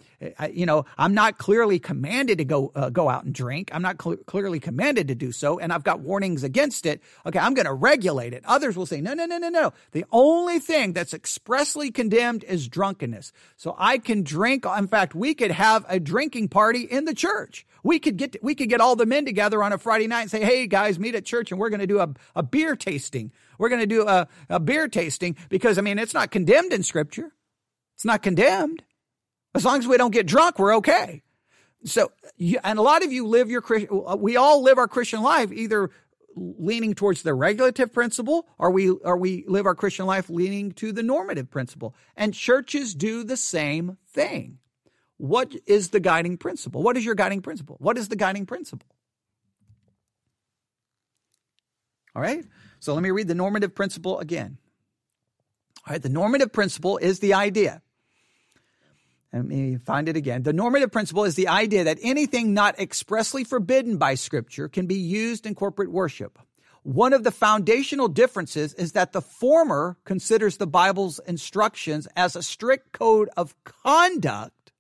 you know, I'm not clearly commanded to go uh, go out and drink. I'm not cl- clearly commanded to do so, and I've got warnings against it. Okay, I'm going to regulate it. Others will say, no, no, no, no, no. The only thing that's expressly condemned is drunkenness. So I can drink. In fact, we could have a drinking party in the church. We could get we could get all the men together on a Friday night and say, "Hey guys, meet at church and we're going to do a, a beer tasting. We're going to do a, a beer tasting because I mean, it's not condemned in scripture. It's not condemned. As long as we don't get drunk, we're okay." So, and a lot of you live your we all live our Christian life either leaning towards the regulative principle or we or we live our Christian life leaning to the normative principle. And churches do the same thing. What is the guiding principle? What is your guiding principle? What is the guiding principle? All right. So let me read the normative principle again. All right. The normative principle is the idea. Let me find it again. The normative principle is the idea that anything not expressly forbidden by scripture can be used in corporate worship. One of the foundational differences is that the former considers the Bible's instructions as a strict code of conduct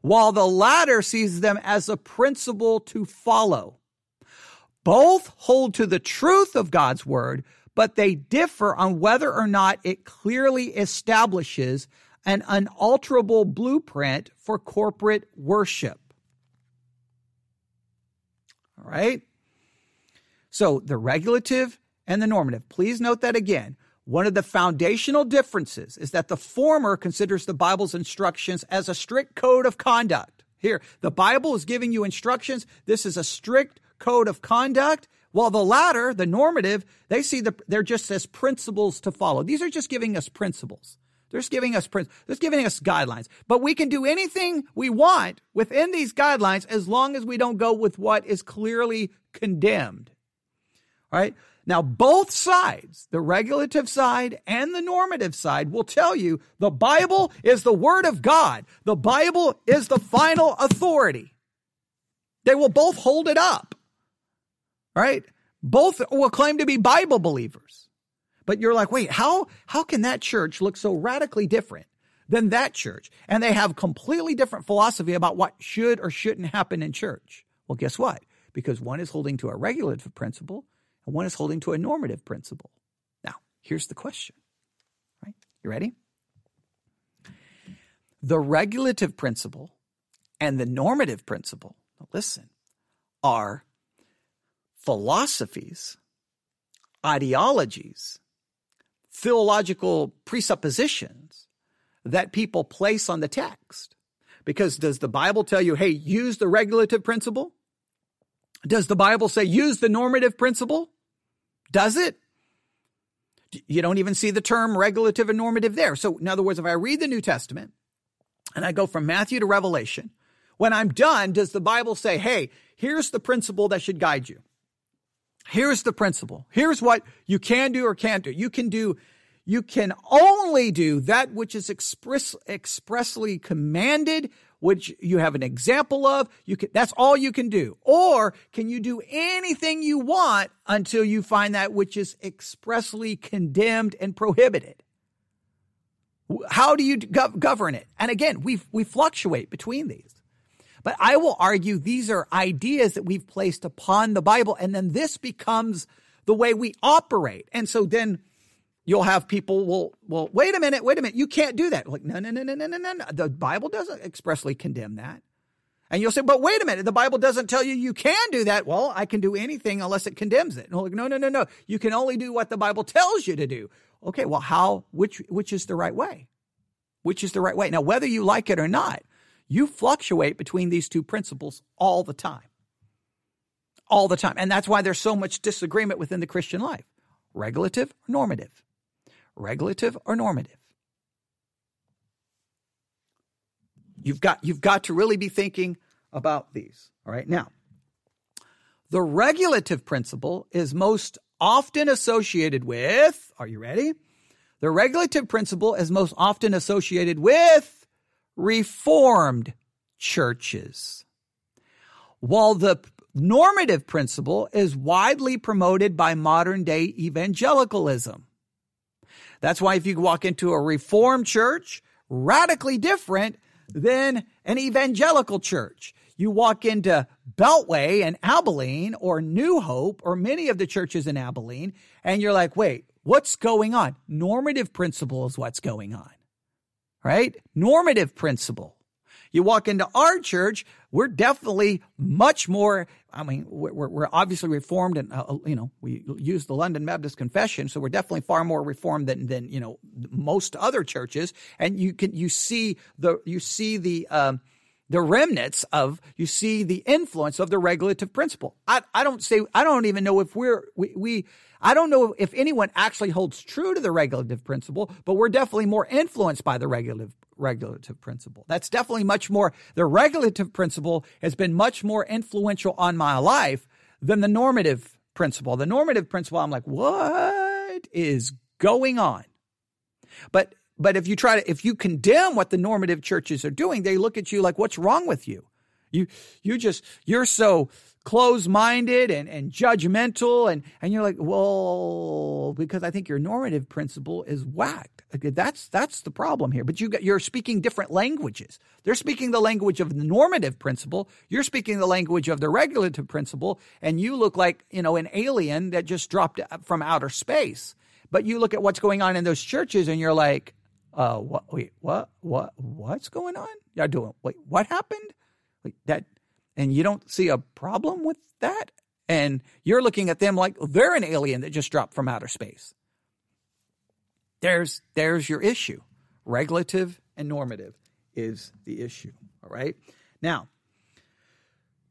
while the latter sees them as a principle to follow. Both hold to the truth of God's word, but they differ on whether or not it clearly establishes an unalterable blueprint for corporate worship. All right. So the regulative and the normative. Please note that again. One of the foundational differences is that the former considers the Bible's instructions as a strict code of conduct. Here, the Bible is giving you instructions. This is a strict code of conduct. While the latter, the normative, they see the, they're just as principles to follow. These are just giving us principles. They're giving us they're giving us guidelines. But we can do anything we want within these guidelines as long as we don't go with what is clearly condemned. All right? Now, both sides, the regulative side and the normative side, will tell you the Bible is the Word of God. The Bible is the final authority. They will both hold it up, right? Both will claim to be Bible believers. But you're like, wait, how, how can that church look so radically different than that church? And they have completely different philosophy about what should or shouldn't happen in church. Well, guess what? Because one is holding to a regulative principle and one is holding to a normative principle. Now, here's the question. Right? You ready? The regulative principle and the normative principle, listen, are philosophies, ideologies, theological presuppositions that people place on the text. Because does the Bible tell you, hey, use the regulative principle? Does the Bible say use the normative principle? Does it? You don't even see the term regulative and normative there. So, in other words, if I read the New Testament and I go from Matthew to Revelation, when I'm done, does the Bible say, hey, here's the principle that should guide you? Here's the principle. Here's what you can do or can't do. You can do, you can only do that which is express, expressly commanded which you have an example of. You can, that's all you can do. Or can you do anything you want until you find that which is expressly condemned and prohibited? How do you gov- govern it? And again, we we fluctuate between these. But I will argue these are ideas that we've placed upon the Bible, and then this becomes the way we operate. And so then you'll have people will well wait a minute wait a minute you can't do that. Like no no no no no no no the bible doesn't expressly condemn that. And you'll say but wait a minute the bible doesn't tell you you can do that. Well i can do anything unless it condemns it. And like no no no no. You can only do what the bible tells you to do. Okay well how which which is the right way? Which is the right way? Now whether you like it or not you fluctuate between these two principles all the time all the time and that's why there's so much disagreement within the christian life regulative or normative regulative or normative? You've got, you've got to really be thinking about these. All right. Now, the regulative principle is most often associated with, are you ready? The regulative principle is most often associated with reformed churches. While the normative principle is widely promoted by modern day evangelicalism. That's why if you walk into a reformed church, radically different than an evangelical church. You walk into Beltway and Abilene or New Hope or many of the churches in Abilene, and you're like, wait, what's going on? Normative principle is what's going on, right? Normative principle. You walk into our church, we're definitely much more. I mean, we're, we're obviously reformed, and uh, you know, we use the London Baptist Confession, so we're definitely far more reformed than than you know most other churches. And you can you see the you see the. Um, the remnants of you see the influence of the regulative principle. I, I don't say I don't even know if we're we, we I don't know if anyone actually holds true to the regulative principle, but we're definitely more influenced by the regulative regulative principle. That's definitely much more, the regulative principle has been much more influential on my life than the normative principle. The normative principle, I'm like, what is going on? But but if you try to if you condemn what the normative churches are doing, they look at you like, what's wrong with you? You you just you're so closed minded and, and judgmental and, and you're like, well, because I think your normative principle is whacked. That's that's the problem here. But you got, you're speaking different languages. They're speaking the language of the normative principle. You're speaking the language of the regulative principle, and you look like you know an alien that just dropped from outer space. But you look at what's going on in those churches, and you're like, uh, what? Wait, what? What? What's going on? You're doing. Wait, what happened? Like that, and you don't see a problem with that. And you're looking at them like they're an alien that just dropped from outer space. There's, there's your issue. Regulative and normative is the issue. All right. Now,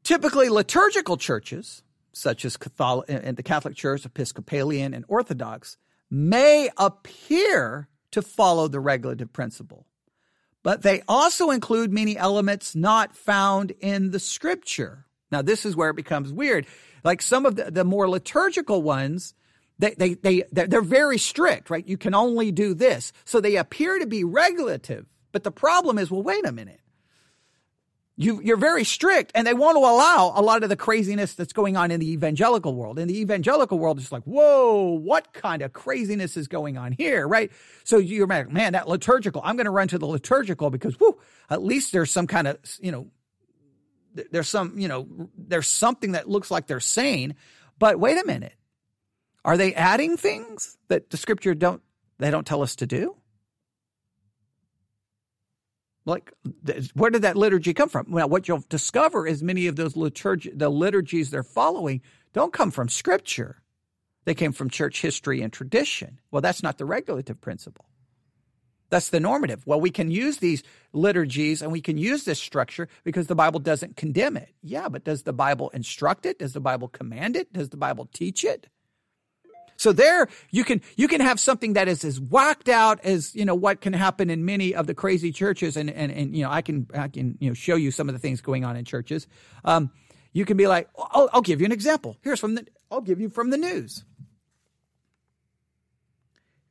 typically liturgical churches, such as Catholic and the Catholic Church, Episcopalian, and Orthodox, may appear to follow the regulative principle. But they also include many elements not found in the scripture. Now, this is where it becomes weird. Like some of the, the more liturgical ones, they, they, they, they're very strict, right? You can only do this. So they appear to be regulative. But the problem is, well, wait a minute. You, you're very strict and they want to allow a lot of the craziness that's going on in the evangelical world. In the evangelical world, it's like, whoa, what kind of craziness is going on here, right? So you're like, man, that liturgical, I'm going to run to the liturgical because, whoo, at least there's some kind of, you know, there's some, you know, there's something that looks like they're sane. But wait a minute. Are they adding things that the scripture don't, they don't tell us to do? Like, where did that liturgy come from? Well, what you'll discover is many of those liturgy, the liturgies they're following don't come from scripture. They came from church history and tradition. Well, that's not the regulative principle. That's the normative. Well, we can use these liturgies and we can use this structure because the Bible doesn't condemn it. Yeah, but does the Bible instruct it? Does the Bible command it? Does the Bible teach it? So there you can you can have something that is as whacked out as you know what can happen in many of the crazy churches, and and and you know I can I can you know show you some of the things going on in churches. Um, you can be like, I'll, I'll give you an example. Here's from the I'll give you from the news.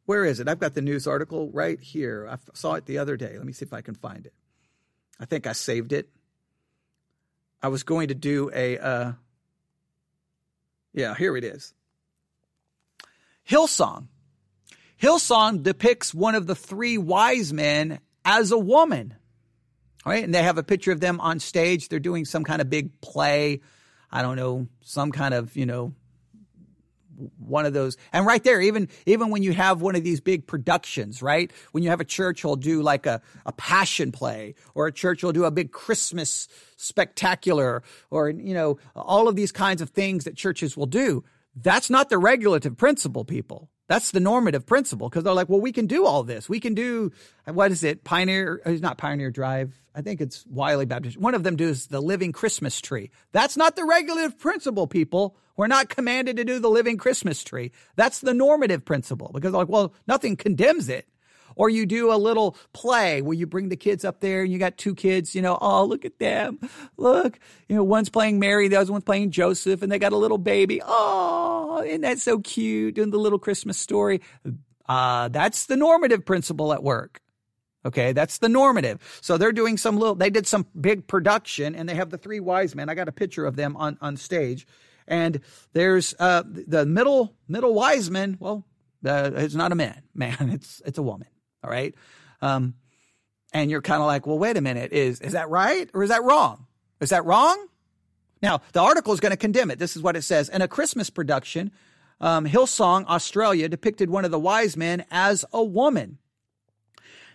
Where is it? I've got the news article right here. I saw it the other day. Let me see if I can find it. I think I saved it. I was going to do a, uh, yeah, here it is. Hillsong. Hillsong depicts one of the three wise men as a woman. Right? And they have a picture of them on stage. They're doing some kind of big play. I don't know, some kind of, you know, one of those and right there even even when you have one of these big productions right when you have a church will do like a, a passion play or a church will do a big christmas spectacular or you know all of these kinds of things that churches will do that's not the regulative principle, people. That's the normative principle because they're like, well, we can do all this. We can do, what is it? Pioneer, uh, it's not Pioneer Drive. I think it's Wylie Baptist. One of them does the living Christmas tree. That's not the regulative principle, people. We're not commanded to do the living Christmas tree. That's the normative principle because they're like, well, nothing condemns it. Or you do a little play where you bring the kids up there and you got two kids, you know, oh, look at them. Look, you know, one's playing Mary, the other one's playing Joseph, and they got a little baby. Oh, isn't that so cute? Doing the little Christmas story. Uh, that's the normative principle at work. Okay, that's the normative. So they're doing some little, they did some big production and they have the three wise men. I got a picture of them on, on stage. And there's uh, the middle middle wise man. Well, uh, it's not a man, man. It's it's a woman. All right. Um, and you're kind of like, well, wait a minute. Is, is that right or is that wrong? Is that wrong? Now, the article is going to condemn it. This is what it says. In a Christmas production, um, Hillsong, Australia, depicted one of the wise men as a woman.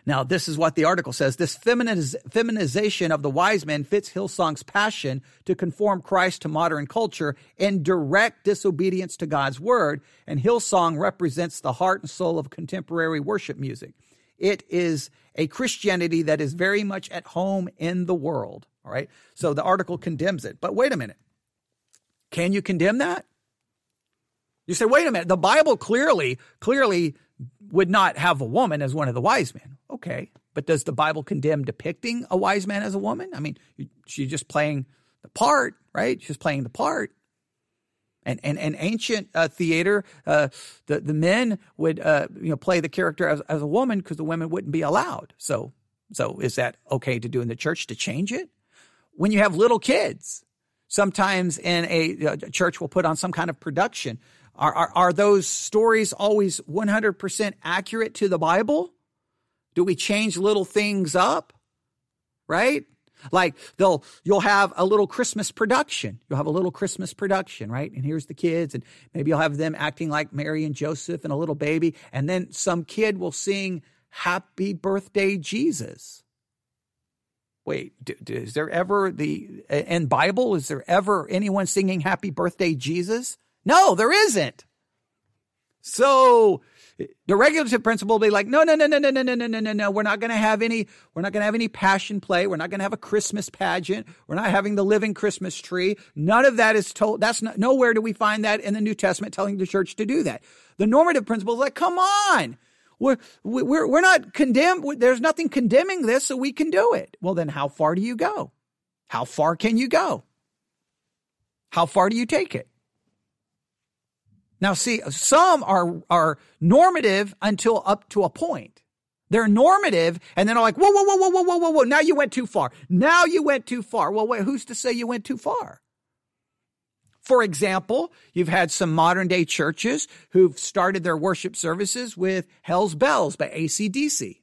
Now, this is what the article says. This feminiz- feminization of the wise men fits Hillsong's passion to conform Christ to modern culture in direct disobedience to God's word. And Hillsong represents the heart and soul of contemporary worship music. It is a Christianity that is very much at home in the world. All right. So the article condemns it. But wait a minute. Can you condemn that? You say, wait a minute. The Bible clearly, clearly would not have a woman as one of the wise men. Okay. But does the Bible condemn depicting a wise man as a woman? I mean, she's just playing the part, right? She's playing the part and and, and ancient uh, theater, uh, the the men would uh, you know play the character as, as a woman because the women wouldn't be allowed. So so is that okay to do in the church to change it? When you have little kids, sometimes in a, a church will put on some kind of production. Are, are, are those stories always 100% accurate to the Bible? Do we change little things up? Right? Like they'll, you'll have a little Christmas production. You'll have a little Christmas production, right? And here's the kids and maybe you'll have them acting like Mary and Joseph and a little baby. And then some kid will sing happy birthday, Jesus. Wait, is there ever the, in Bible, is there ever anyone singing happy birthday, Jesus? No, there isn't. So the regulative principle will be like, no, no, no, no, no, no, no, no, no, no, no. We're not going to have any, we're not going to have any passion play. We're not going to have a Christmas pageant. We're not having the living Christmas tree. None of that is told. That's not, nowhere do we find that in the New Testament telling the church to do that. The normative principle is like, come on. we're, we're, we're not condemned. There's nothing condemning this, so we can do it. Well, then how far do you go? How far can you go? How far do you take it? Now, see, some are, are normative until up to a point. They're normative and then are like, whoa, whoa, whoa, whoa, whoa, whoa, whoa, Now you went too far. Now you went too far. Well, wait, who's to say you went too far? For example, you've had some modern day churches who've started their worship services with Hell's Bells by ACDC.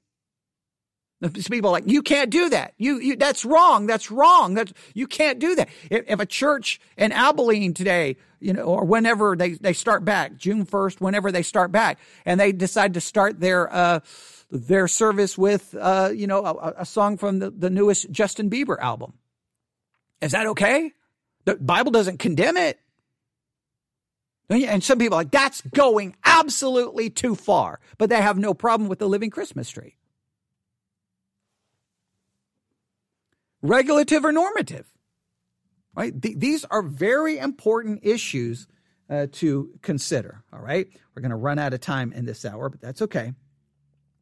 Some people like, you can't do that. You, you, that's wrong. That's wrong. That's, you can't do that. If, if a church in Abilene today you know, or whenever they, they start back, June 1st, whenever they start back, and they decide to start their, uh, their service with, uh, you know, a, a song from the, the newest Justin Bieber album. Is that okay? The Bible doesn't condemn it. And some people are like, that's going absolutely too far, but they have no problem with the living Christmas tree. Regulative or normative, right? Th- these are very important issues uh, to consider, all right? We're going to run out of time in this hour, but that's okay.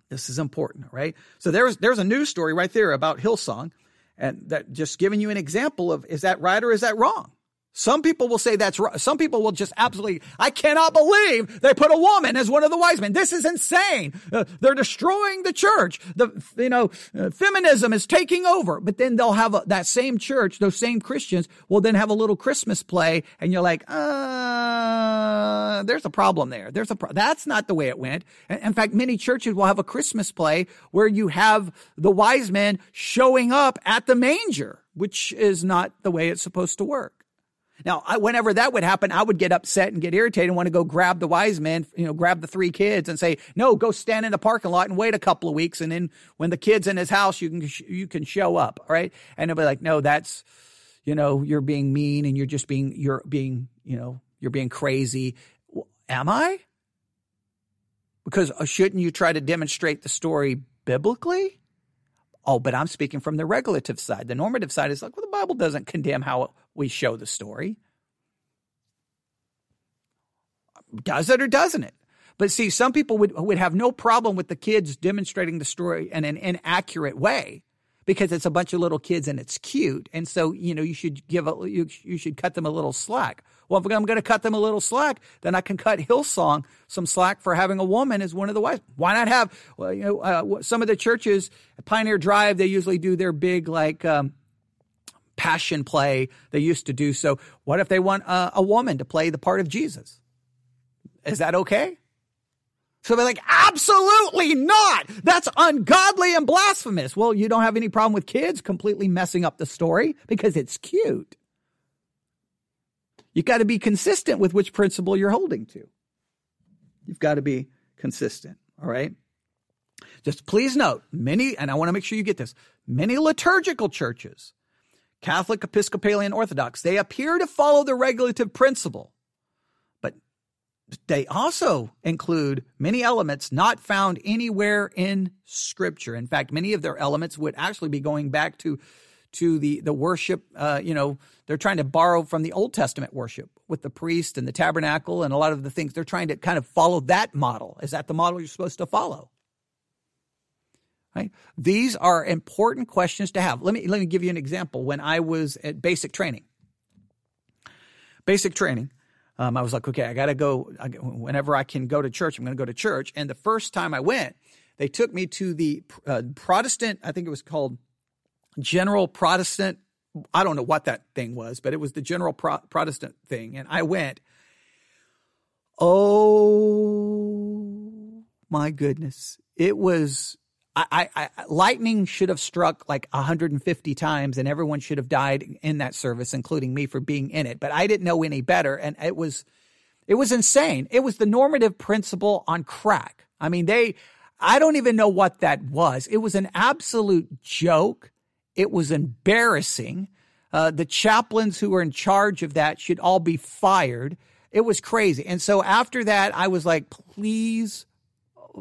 This is important, right? So there's there's a news story right there about Hillsong, and that just giving you an example of is that right or is that wrong? Some people will say that's right. Some people will just absolutely, I cannot believe they put a woman as one of the wise men. This is insane. Uh, they're destroying the church. The, you know, uh, feminism is taking over. But then they'll have a, that same church, those same Christians will then have a little Christmas play and you're like, uh, there's a problem there. There's a, pro- that's not the way it went. In fact, many churches will have a Christmas play where you have the wise men showing up at the manger, which is not the way it's supposed to work. Now, I, whenever that would happen, I would get upset and get irritated and want to go grab the wise men, you know, grab the three kids and say, no, go stand in the parking lot and wait a couple of weeks. And then when the kid's in his house, you can, you can show up. Right. And they'll be like, no, that's, you know, you're being mean and you're just being, you're being, you know, you're being crazy. Am I? Because uh, shouldn't you try to demonstrate the story biblically? Oh, but I'm speaking from the regulative side. The normative side is like, well, the Bible doesn't condemn how we show the story. Does it or doesn't it? But see, some people would, would have no problem with the kids demonstrating the story in an inaccurate way because it's a bunch of little kids and it's cute. And so, you know, you should give a, you, you should cut them a little slack. Well, if I'm going to cut them a little slack, then I can cut Hillsong some slack for having a woman as one of the wives. Why not have, well, you know, uh, some of the churches, Pioneer Drive, they usually do their big, like, um, passion play. They used to do so. What if they want a, a woman to play the part of Jesus? Is that okay? So they're like, absolutely not. That's ungodly and blasphemous. Well, you don't have any problem with kids completely messing up the story because it's cute. You've got to be consistent with which principle you're holding to. You've got to be consistent. All right. Just please note many, and I want to make sure you get this many liturgical churches, Catholic, Episcopalian, Orthodox, they appear to follow the regulative principle but they also include many elements not found anywhere in scripture. In fact, many of their elements would actually be going back to to the the worship. Uh, you know, they're trying to borrow from the Old Testament worship with the priest and the tabernacle and a lot of the things. They're trying to kind of follow that model. Is that the model you're supposed to follow? Right? These are important questions to have. Let me let me give you an example. When I was at basic training, basic training, um, I was like, okay, I got to go. Whenever I can go to church, I'm going to go to church. And the first time I went, they took me to the uh, Protestant, I think it was called General Protestant. I don't know what that thing was, but it was the General Pro- Protestant thing. And I went, oh my goodness. It was I, I, lightning should have struck like 150 times and everyone should have died in that service, including me for being in it. But I didn't know any better. And it was, it was insane. It was the normative principle on crack. I mean, they, I don't even know what that was. It was an absolute joke. It was embarrassing. Uh, the chaplains who were in charge of that should all be fired. It was crazy. And so after that, I was like, please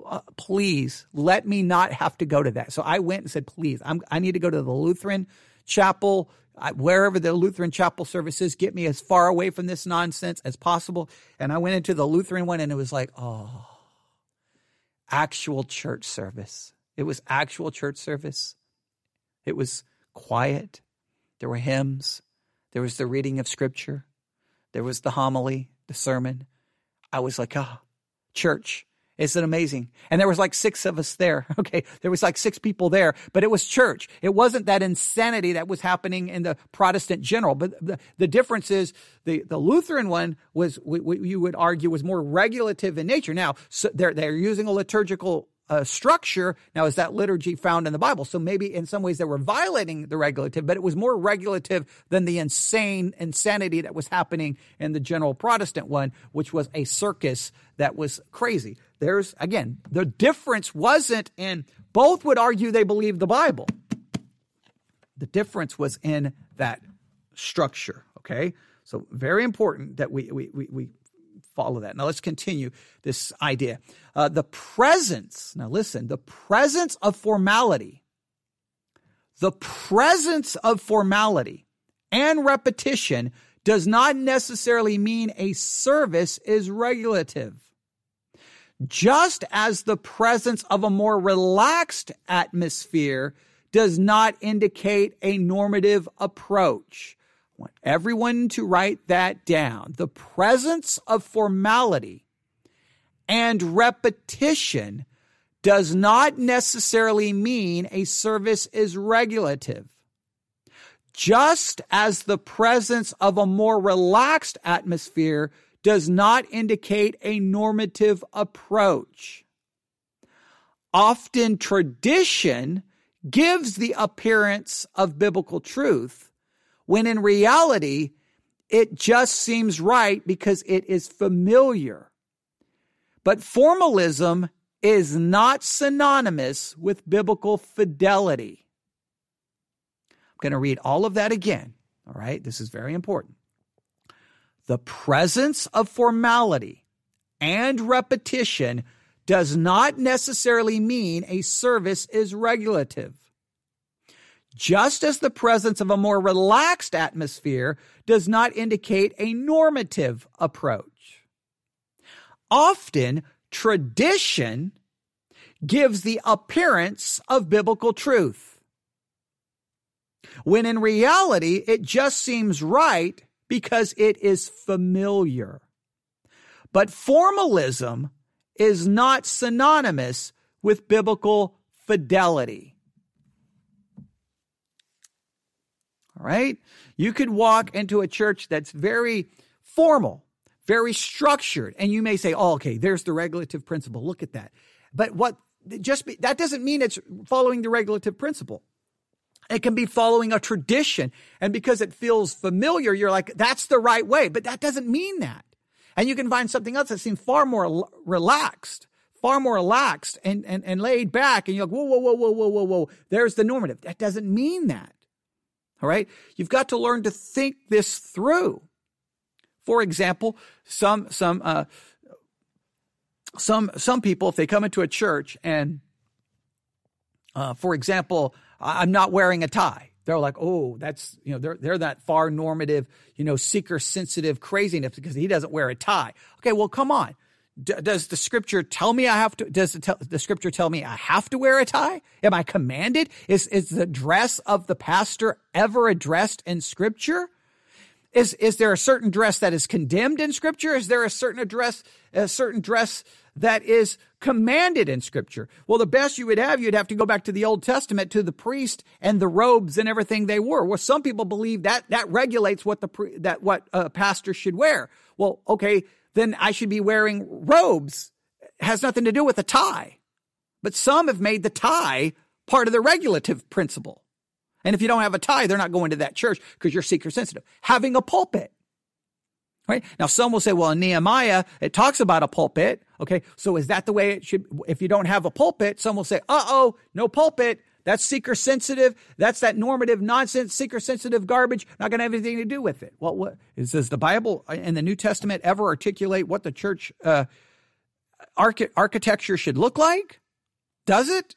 uh, please let me not have to go to that. So I went and said, please, I'm, I need to go to the Lutheran chapel, I, wherever the Lutheran chapel service is, get me as far away from this nonsense as possible. And I went into the Lutheran one and it was like, oh, actual church service. It was actual church service. It was quiet. There were hymns. There was the reading of scripture. There was the homily, the sermon. I was like, ah, oh, church. Isn't amazing? And there was like six of us there. Okay. There was like six people there, but it was church. It wasn't that insanity that was happening in the Protestant general. But the, the difference is the, the Lutheran one was, what you would argue was more regulative in nature. Now, so they're, they're using a liturgical uh, structure. Now, is that liturgy found in the Bible? So maybe in some ways they were violating the regulative, but it was more regulative than the insane insanity that was happening in the general Protestant one, which was a circus that was crazy. There's, again, the difference wasn't in, both would argue they believed the Bible. The difference was in that structure, okay? So very important that we, we, we, we follow that. Now let's continue this idea. Uh, the presence, now listen, the presence of formality, the presence of formality and repetition does not necessarily mean a service is regulative. Just as the presence of a more relaxed atmosphere does not indicate a normative approach want everyone to write that down. The presence of formality and repetition does not necessarily mean a service is regulative. Just as the presence of a more relaxed atmosphere does not indicate a normative approach. Often tradition gives the appearance of biblical truth, when in reality, it just seems right because it is familiar. But formalism is not synonymous with biblical fidelity. I'm going to read all of that again. All right, this is very important. The presence of formality and repetition does not necessarily mean a service is regulative just as the presence of a more relaxed atmosphere does not indicate a normative approach. Often, tradition gives the appearance of biblical truth, when in reality, it just seems right because it is familiar. But formalism is not synonymous with biblical fidelity. All right. You could walk into a church that's very formal, very structured, and you may say, oh, okay, there's the regulative principle. Look at that. But what just be, that doesn't mean it's following the regulative principle. It can be following a tradition. And because it feels familiar, you're like, that's the right way. But that doesn't mean that. And you can find something else that seems far more relaxed, far more relaxed and, and, and laid back. And you're like, whoa, whoa, whoa, whoa, whoa, whoa, whoa. There's the normative. That doesn't mean that. All right. You've got to learn to think this through. For example, some, some, uh, some, some people, if they come into a church and, uh, for example, I'm not wearing a tie. They're like, oh, that's, you know, they're, they're that far normative, you know, seeker sensitive craziness because he doesn't wear a tie. Okay. Well, come on. D- does the scripture tell me I have to, does the, the scripture tell me I have to wear a tie? Am I commanded? Is, is the dress of the pastor ever addressed in scripture? Is, is there a certain dress that is condemned in scripture? Is there a certain address, a certain dress that is commanded in scripture? Well, the best you would have, you'd have to go back to the Old Testament to the priest and the robes and everything they wore. Well, some people believe that that regulates what the, that what a pastor should wear. Well, okay then I should be wearing robes. It has nothing to do with a tie. But some have made the tie part of the regulative principle. And if you don't have a tie, they're not going to that church because you're seeker sensitive. Having a pulpit. Right? Now, some will say, well, in Nehemiah, it talks about a pulpit. Okay. So is that the way it should, if you don't have a pulpit, some will say, uh oh, no pulpit. That's seeker sensitive. That's that normative nonsense, seeker sensitive garbage. Not going to have anything to do with it. Well, what is does the Bible and the New Testament ever articulate what the church uh, arch- architecture should look like? Does it?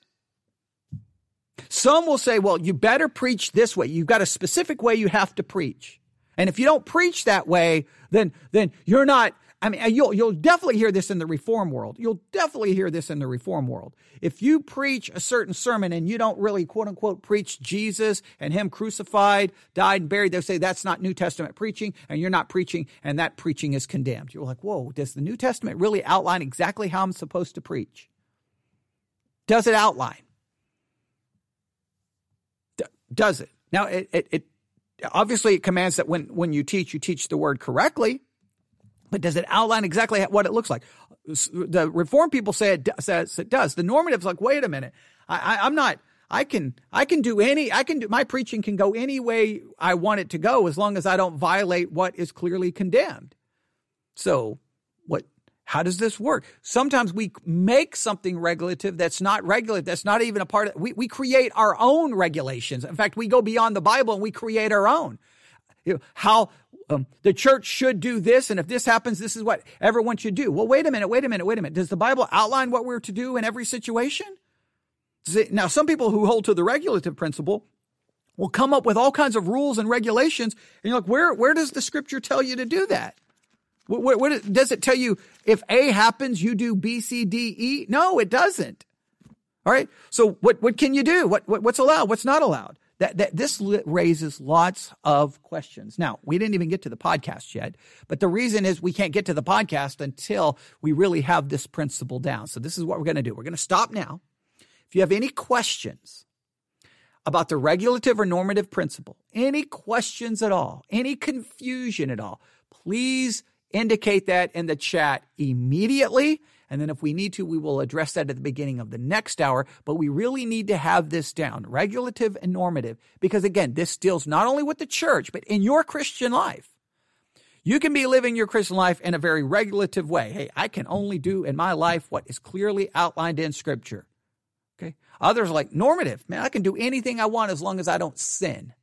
Some will say, well, you better preach this way. You've got a specific way you have to preach. And if you don't preach that way, then, then you're not I mean, you'll you'll definitely hear this in the reform world. You'll definitely hear this in the reform world. If you preach a certain sermon and you don't really quote unquote preach Jesus and him crucified, died and buried, they'll say that's not New Testament preaching and you're not preaching and that preaching is condemned. You're like, "Whoa, does the New Testament really outline exactly how I'm supposed to preach?" Does it outline? D- does it? Now it, it, it obviously it commands that when when you teach, you teach the word correctly but does it outline exactly what it looks like? The reform people say it says it does. The normative's like, wait a minute, I, I, I'm not. I can I can do any I can do my preaching can go any way I want it to go as long as I don't violate what is clearly condemned. So what how does this work? Sometimes we make something regulative that's not regulative, that's not even a part of we, we create our own regulations. In fact, we go beyond the Bible and we create our own. You know, how um, the church should do this, and if this happens, this is what everyone should do. Well, wait a minute, wait a minute, wait a minute. Does the Bible outline what we're to do in every situation? It, now, some people who hold to the regulative principle will come up with all kinds of rules and regulations, and you're like, where where does the Scripture tell you to do that? What, what, what does it tell you? If A happens, you do B, C, D, E. No, it doesn't. All right. So what what can you do? What, what what's allowed? What's not allowed? That, that this raises lots of questions. Now, we didn't even get to the podcast yet, but the reason is we can't get to the podcast until we really have this principle down. So this is what we're going to do. We're going to stop now. If you have any questions about the regulative or normative principle, any questions at all, any confusion at all, please indicate that in the chat immediately and then if we need to, we will address that at the beginning of the next hour. But we really need to have this down, regulative and normative, because again, this deals not only with the church, but in your Christian life. You can be living your Christian life in a very regulative way. Hey, I can only do in my life what is clearly outlined in Scripture. Okay. Others like normative. Man, I can do anything I want as long as I don't sin.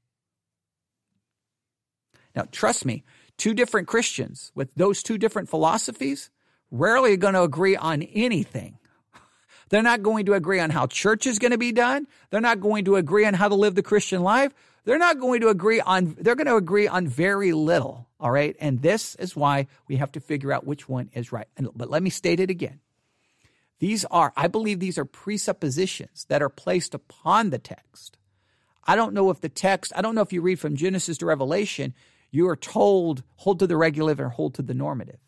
Now, trust me, two different Christians with those two different philosophies, rarely going to agree on anything. They're not going to agree on how church is going to be done. They're not going to agree on how to live the Christian life. They're not going to agree on, they're going to agree on very little. All right. And this is why we have to figure out which one is right. But let me state it again. These are, I believe these are presuppositions that are placed upon the text. I don't know if the text, I don't know if you read from Genesis to Revelation, you are told hold to the regulative or hold to the normative.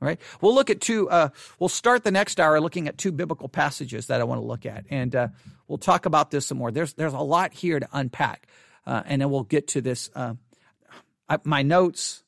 All right. We'll look at two. Uh, we'll start the next hour looking at two biblical passages that I want to look at, and uh, we'll talk about this some more. There's there's a lot here to unpack, uh, and then we'll get to this. Uh, I, my notes.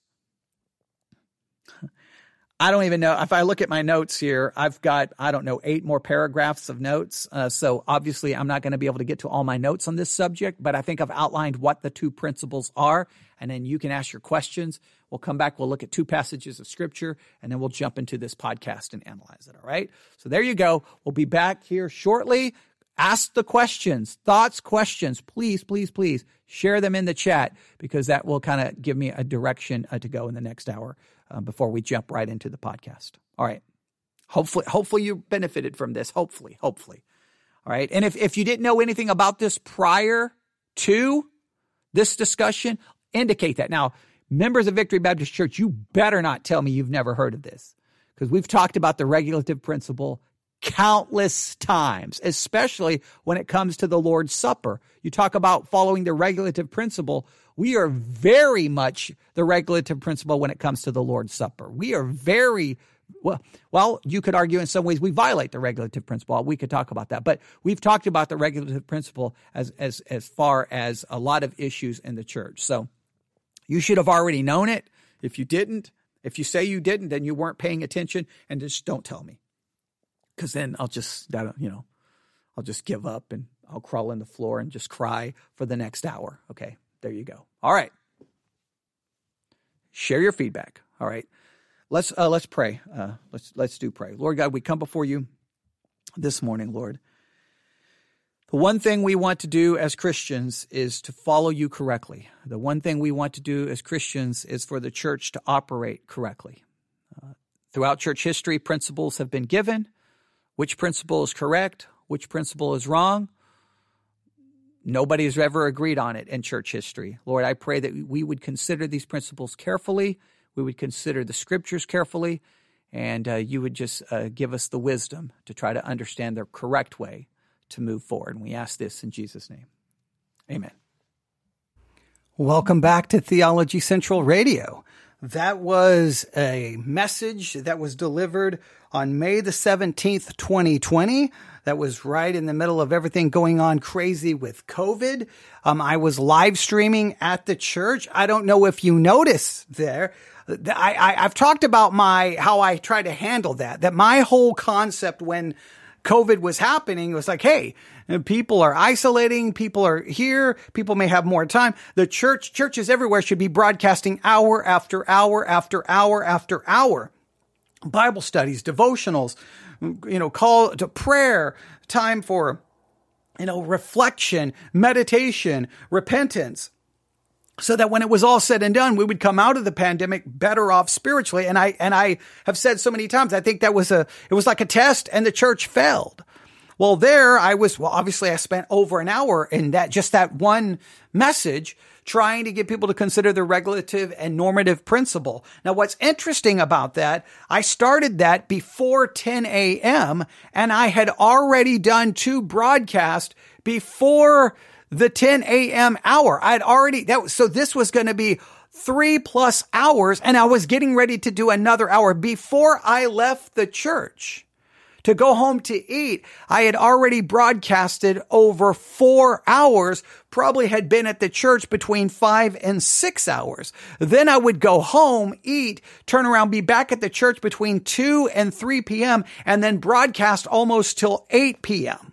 I don't even know if I look at my notes here. I've got I don't know eight more paragraphs of notes. Uh, so obviously, I'm not going to be able to get to all my notes on this subject, but I think I've outlined what the two principles are, and then you can ask your questions. We'll come back. We'll look at two passages of scripture and then we'll jump into this podcast and analyze it. All right. So there you go. We'll be back here shortly. Ask the questions, thoughts, questions. Please, please, please share them in the chat because that will kind of give me a direction uh, to go in the next hour uh, before we jump right into the podcast. All right. Hopefully, hopefully you benefited from this. Hopefully, hopefully. All right. And if, if you didn't know anything about this prior to this discussion, indicate that. Now, members of Victory Baptist Church, you better not tell me you've never heard of this because we've talked about the regulative principle countless times, especially when it comes to the Lord's Supper. You talk about following the regulative principle. We are very much the regulative principle when it comes to the Lord's Supper. We are very well, well, you could argue in some ways we violate the regulative principle. We could talk about that, but we've talked about the regulative principle as as as far as a lot of issues in the church. So you should have already known it. If you didn't, if you say you didn't, then you weren't paying attention and just don't tell me. Cause then I'll just, you know, I'll just give up and I'll crawl in the floor and just cry for the next hour. Okay. There you go. All right. Share your feedback. All right. Let's, uh, let's pray. Uh, let's, let's do pray. Lord God, we come before you this morning, Lord. The one thing we want to do as Christians is to follow you correctly. The one thing we want to do as Christians is for the church to operate correctly. Uh, throughout church history, principles have been given. Which principle is correct? Which principle is wrong? Nobody has ever agreed on it in church history. Lord, I pray that we would consider these principles carefully. We would consider the scriptures carefully. and uh, you would just uh, give us the wisdom to try to understand the correct way to move forward. And we ask this in Jesus' name. Amen. Welcome back to Theology Central Radio. That was a message that was delivered on May the 17th, 2020. That was right in the middle of everything going on crazy with COVID. Um, I was live streaming at the church. I don't know if you noticed there. I, I, I've talked about my, how I try to handle that, that my whole concept when COVID was happening it was like, hey, people are isolating, people are here, people may have more time. The church, churches everywhere should be broadcasting hour after hour after hour after hour. Bible studies, devotionals, you know, call to prayer, time for, you know, reflection, meditation, repentance so that when it was all said and done, we would come out of the pandemic better off spiritually. And I, and I have said so many times, I think that was a, it was like a test and the church failed. Well, there I was, well, obviously I spent over an hour in that, just that one message trying to get people to consider the regulative and normative principle. Now, what's interesting about that, I started that before 10 a.m. and I had already done two broadcasts before the 10 a.m. hour. I'd already, that was, so this was going to be three plus hours and I was getting ready to do another hour before I left the church to go home to eat. I had already broadcasted over four hours, probably had been at the church between five and six hours. Then I would go home, eat, turn around, be back at the church between two and 3 p.m. and then broadcast almost till 8 p.m.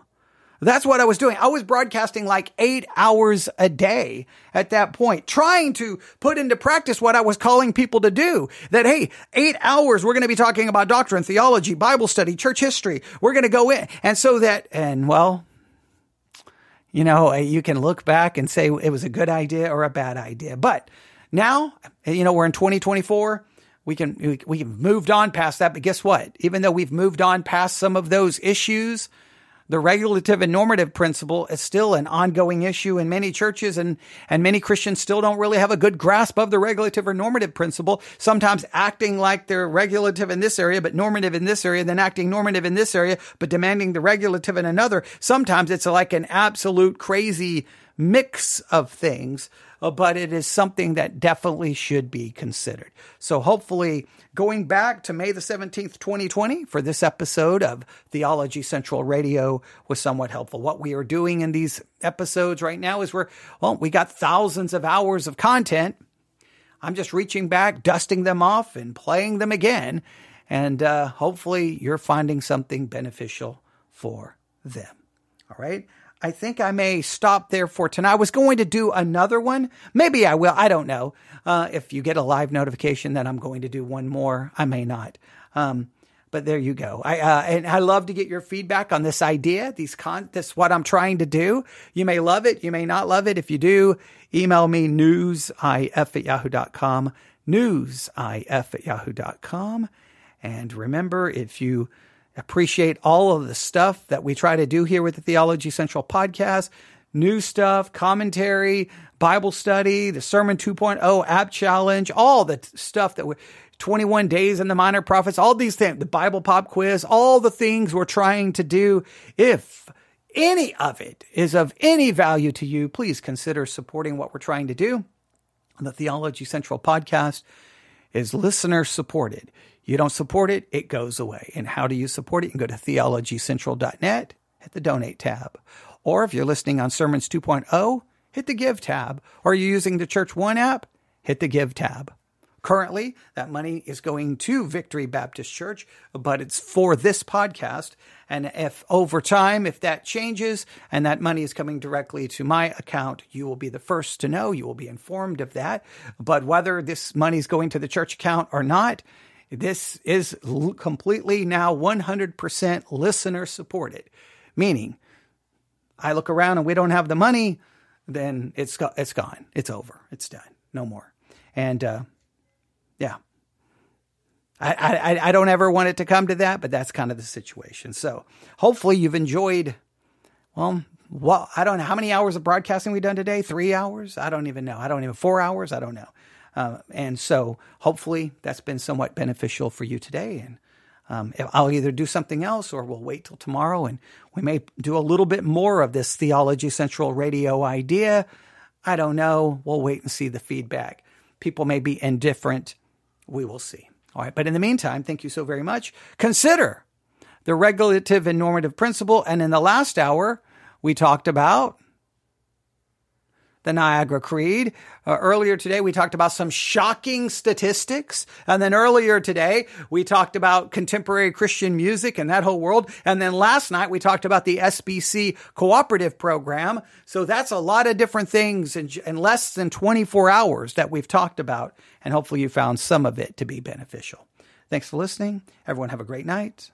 That's what I was doing. I was broadcasting like eight hours a day at that point, trying to put into practice what I was calling people to do. That, hey, eight hours, we're going to be talking about doctrine, theology, Bible study, church history. We're going to go in. And so that, and well, you know, you can look back and say it was a good idea or a bad idea. But now, you know, we're in 2024 we can we, we've moved on past that but guess what even though we've moved on past some of those issues the regulative and normative principle is still an ongoing issue in many churches and, and many Christians still don't really have a good grasp of the regulative or normative principle, sometimes acting like they're regulative in this area, but normative in this area, then acting normative in this area, but demanding the regulative in another. Sometimes it's like an absolute crazy mix of things, but it is something that definitely should be considered. So hopefully going back to May the 17th, 2020 for this episode of Theology Central Radio was somewhat helpful. What we are doing in these episodes right now is we're, well, we got thousands of hours of content. I'm just reaching back, dusting them off and playing them again. And uh, hopefully you're finding something beneficial for them. All right. I think I may stop there for tonight. I was going to do another one. Maybe I will. I don't know. Uh, if you get a live notification that I'm going to do one more, I may not. Um, but there you go. I uh, and I love to get your feedback on this idea. These con, this what I'm trying to do. You may love it. You may not love it. If you do, email me newsif at yahoo.com. Newsif at yahoo.com. And remember, if you appreciate all of the stuff that we try to do here with the Theology Central podcast. New stuff, commentary, Bible study, the Sermon 2.0 app challenge, all the stuff that we 21 days in the minor prophets, all these things, the Bible pop quiz, all the things we're trying to do. If any of it is of any value to you, please consider supporting what we're trying to do. The Theology Central podcast is listener supported. You don't support it, it goes away. And how do you support it? You can go to theologycentral.net, hit the donate tab. Or if you're listening on Sermons 2.0, hit the give tab. Or you're using the Church One app, hit the give tab. Currently, that money is going to Victory Baptist Church, but it's for this podcast. And if over time, if that changes and that money is coming directly to my account, you will be the first to know. You will be informed of that. But whether this money is going to the church account or not, this is completely now 100% listener supported, meaning I look around and we don't have the money, then it's it's gone. It's over. It's done. No more. And uh, yeah, I, I I don't ever want it to come to that, but that's kind of the situation. So hopefully you've enjoyed. Well, well, I don't know how many hours of broadcasting we've done today. Three hours? I don't even know. I don't even four hours. I don't know. Uh, and so hopefully that's been somewhat beneficial for you today. And um, I'll either do something else or we'll wait till tomorrow and we may do a little bit more of this Theology Central radio idea. I don't know. We'll wait and see the feedback. People may be indifferent. We will see. All right. But in the meantime, thank you so very much. Consider the regulative and normative principle. And in the last hour, we talked about the Niagara Creed. Uh, earlier today, we talked about some shocking statistics. And then earlier today, we talked about contemporary Christian music and that whole world. And then last night, we talked about the SBC cooperative program. So that's a lot of different things in, in less than 24 hours that we've talked about. And hopefully you found some of it to be beneficial. Thanks for listening. Everyone have a great night.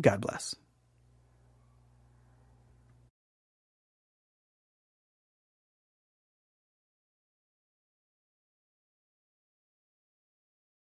God bless.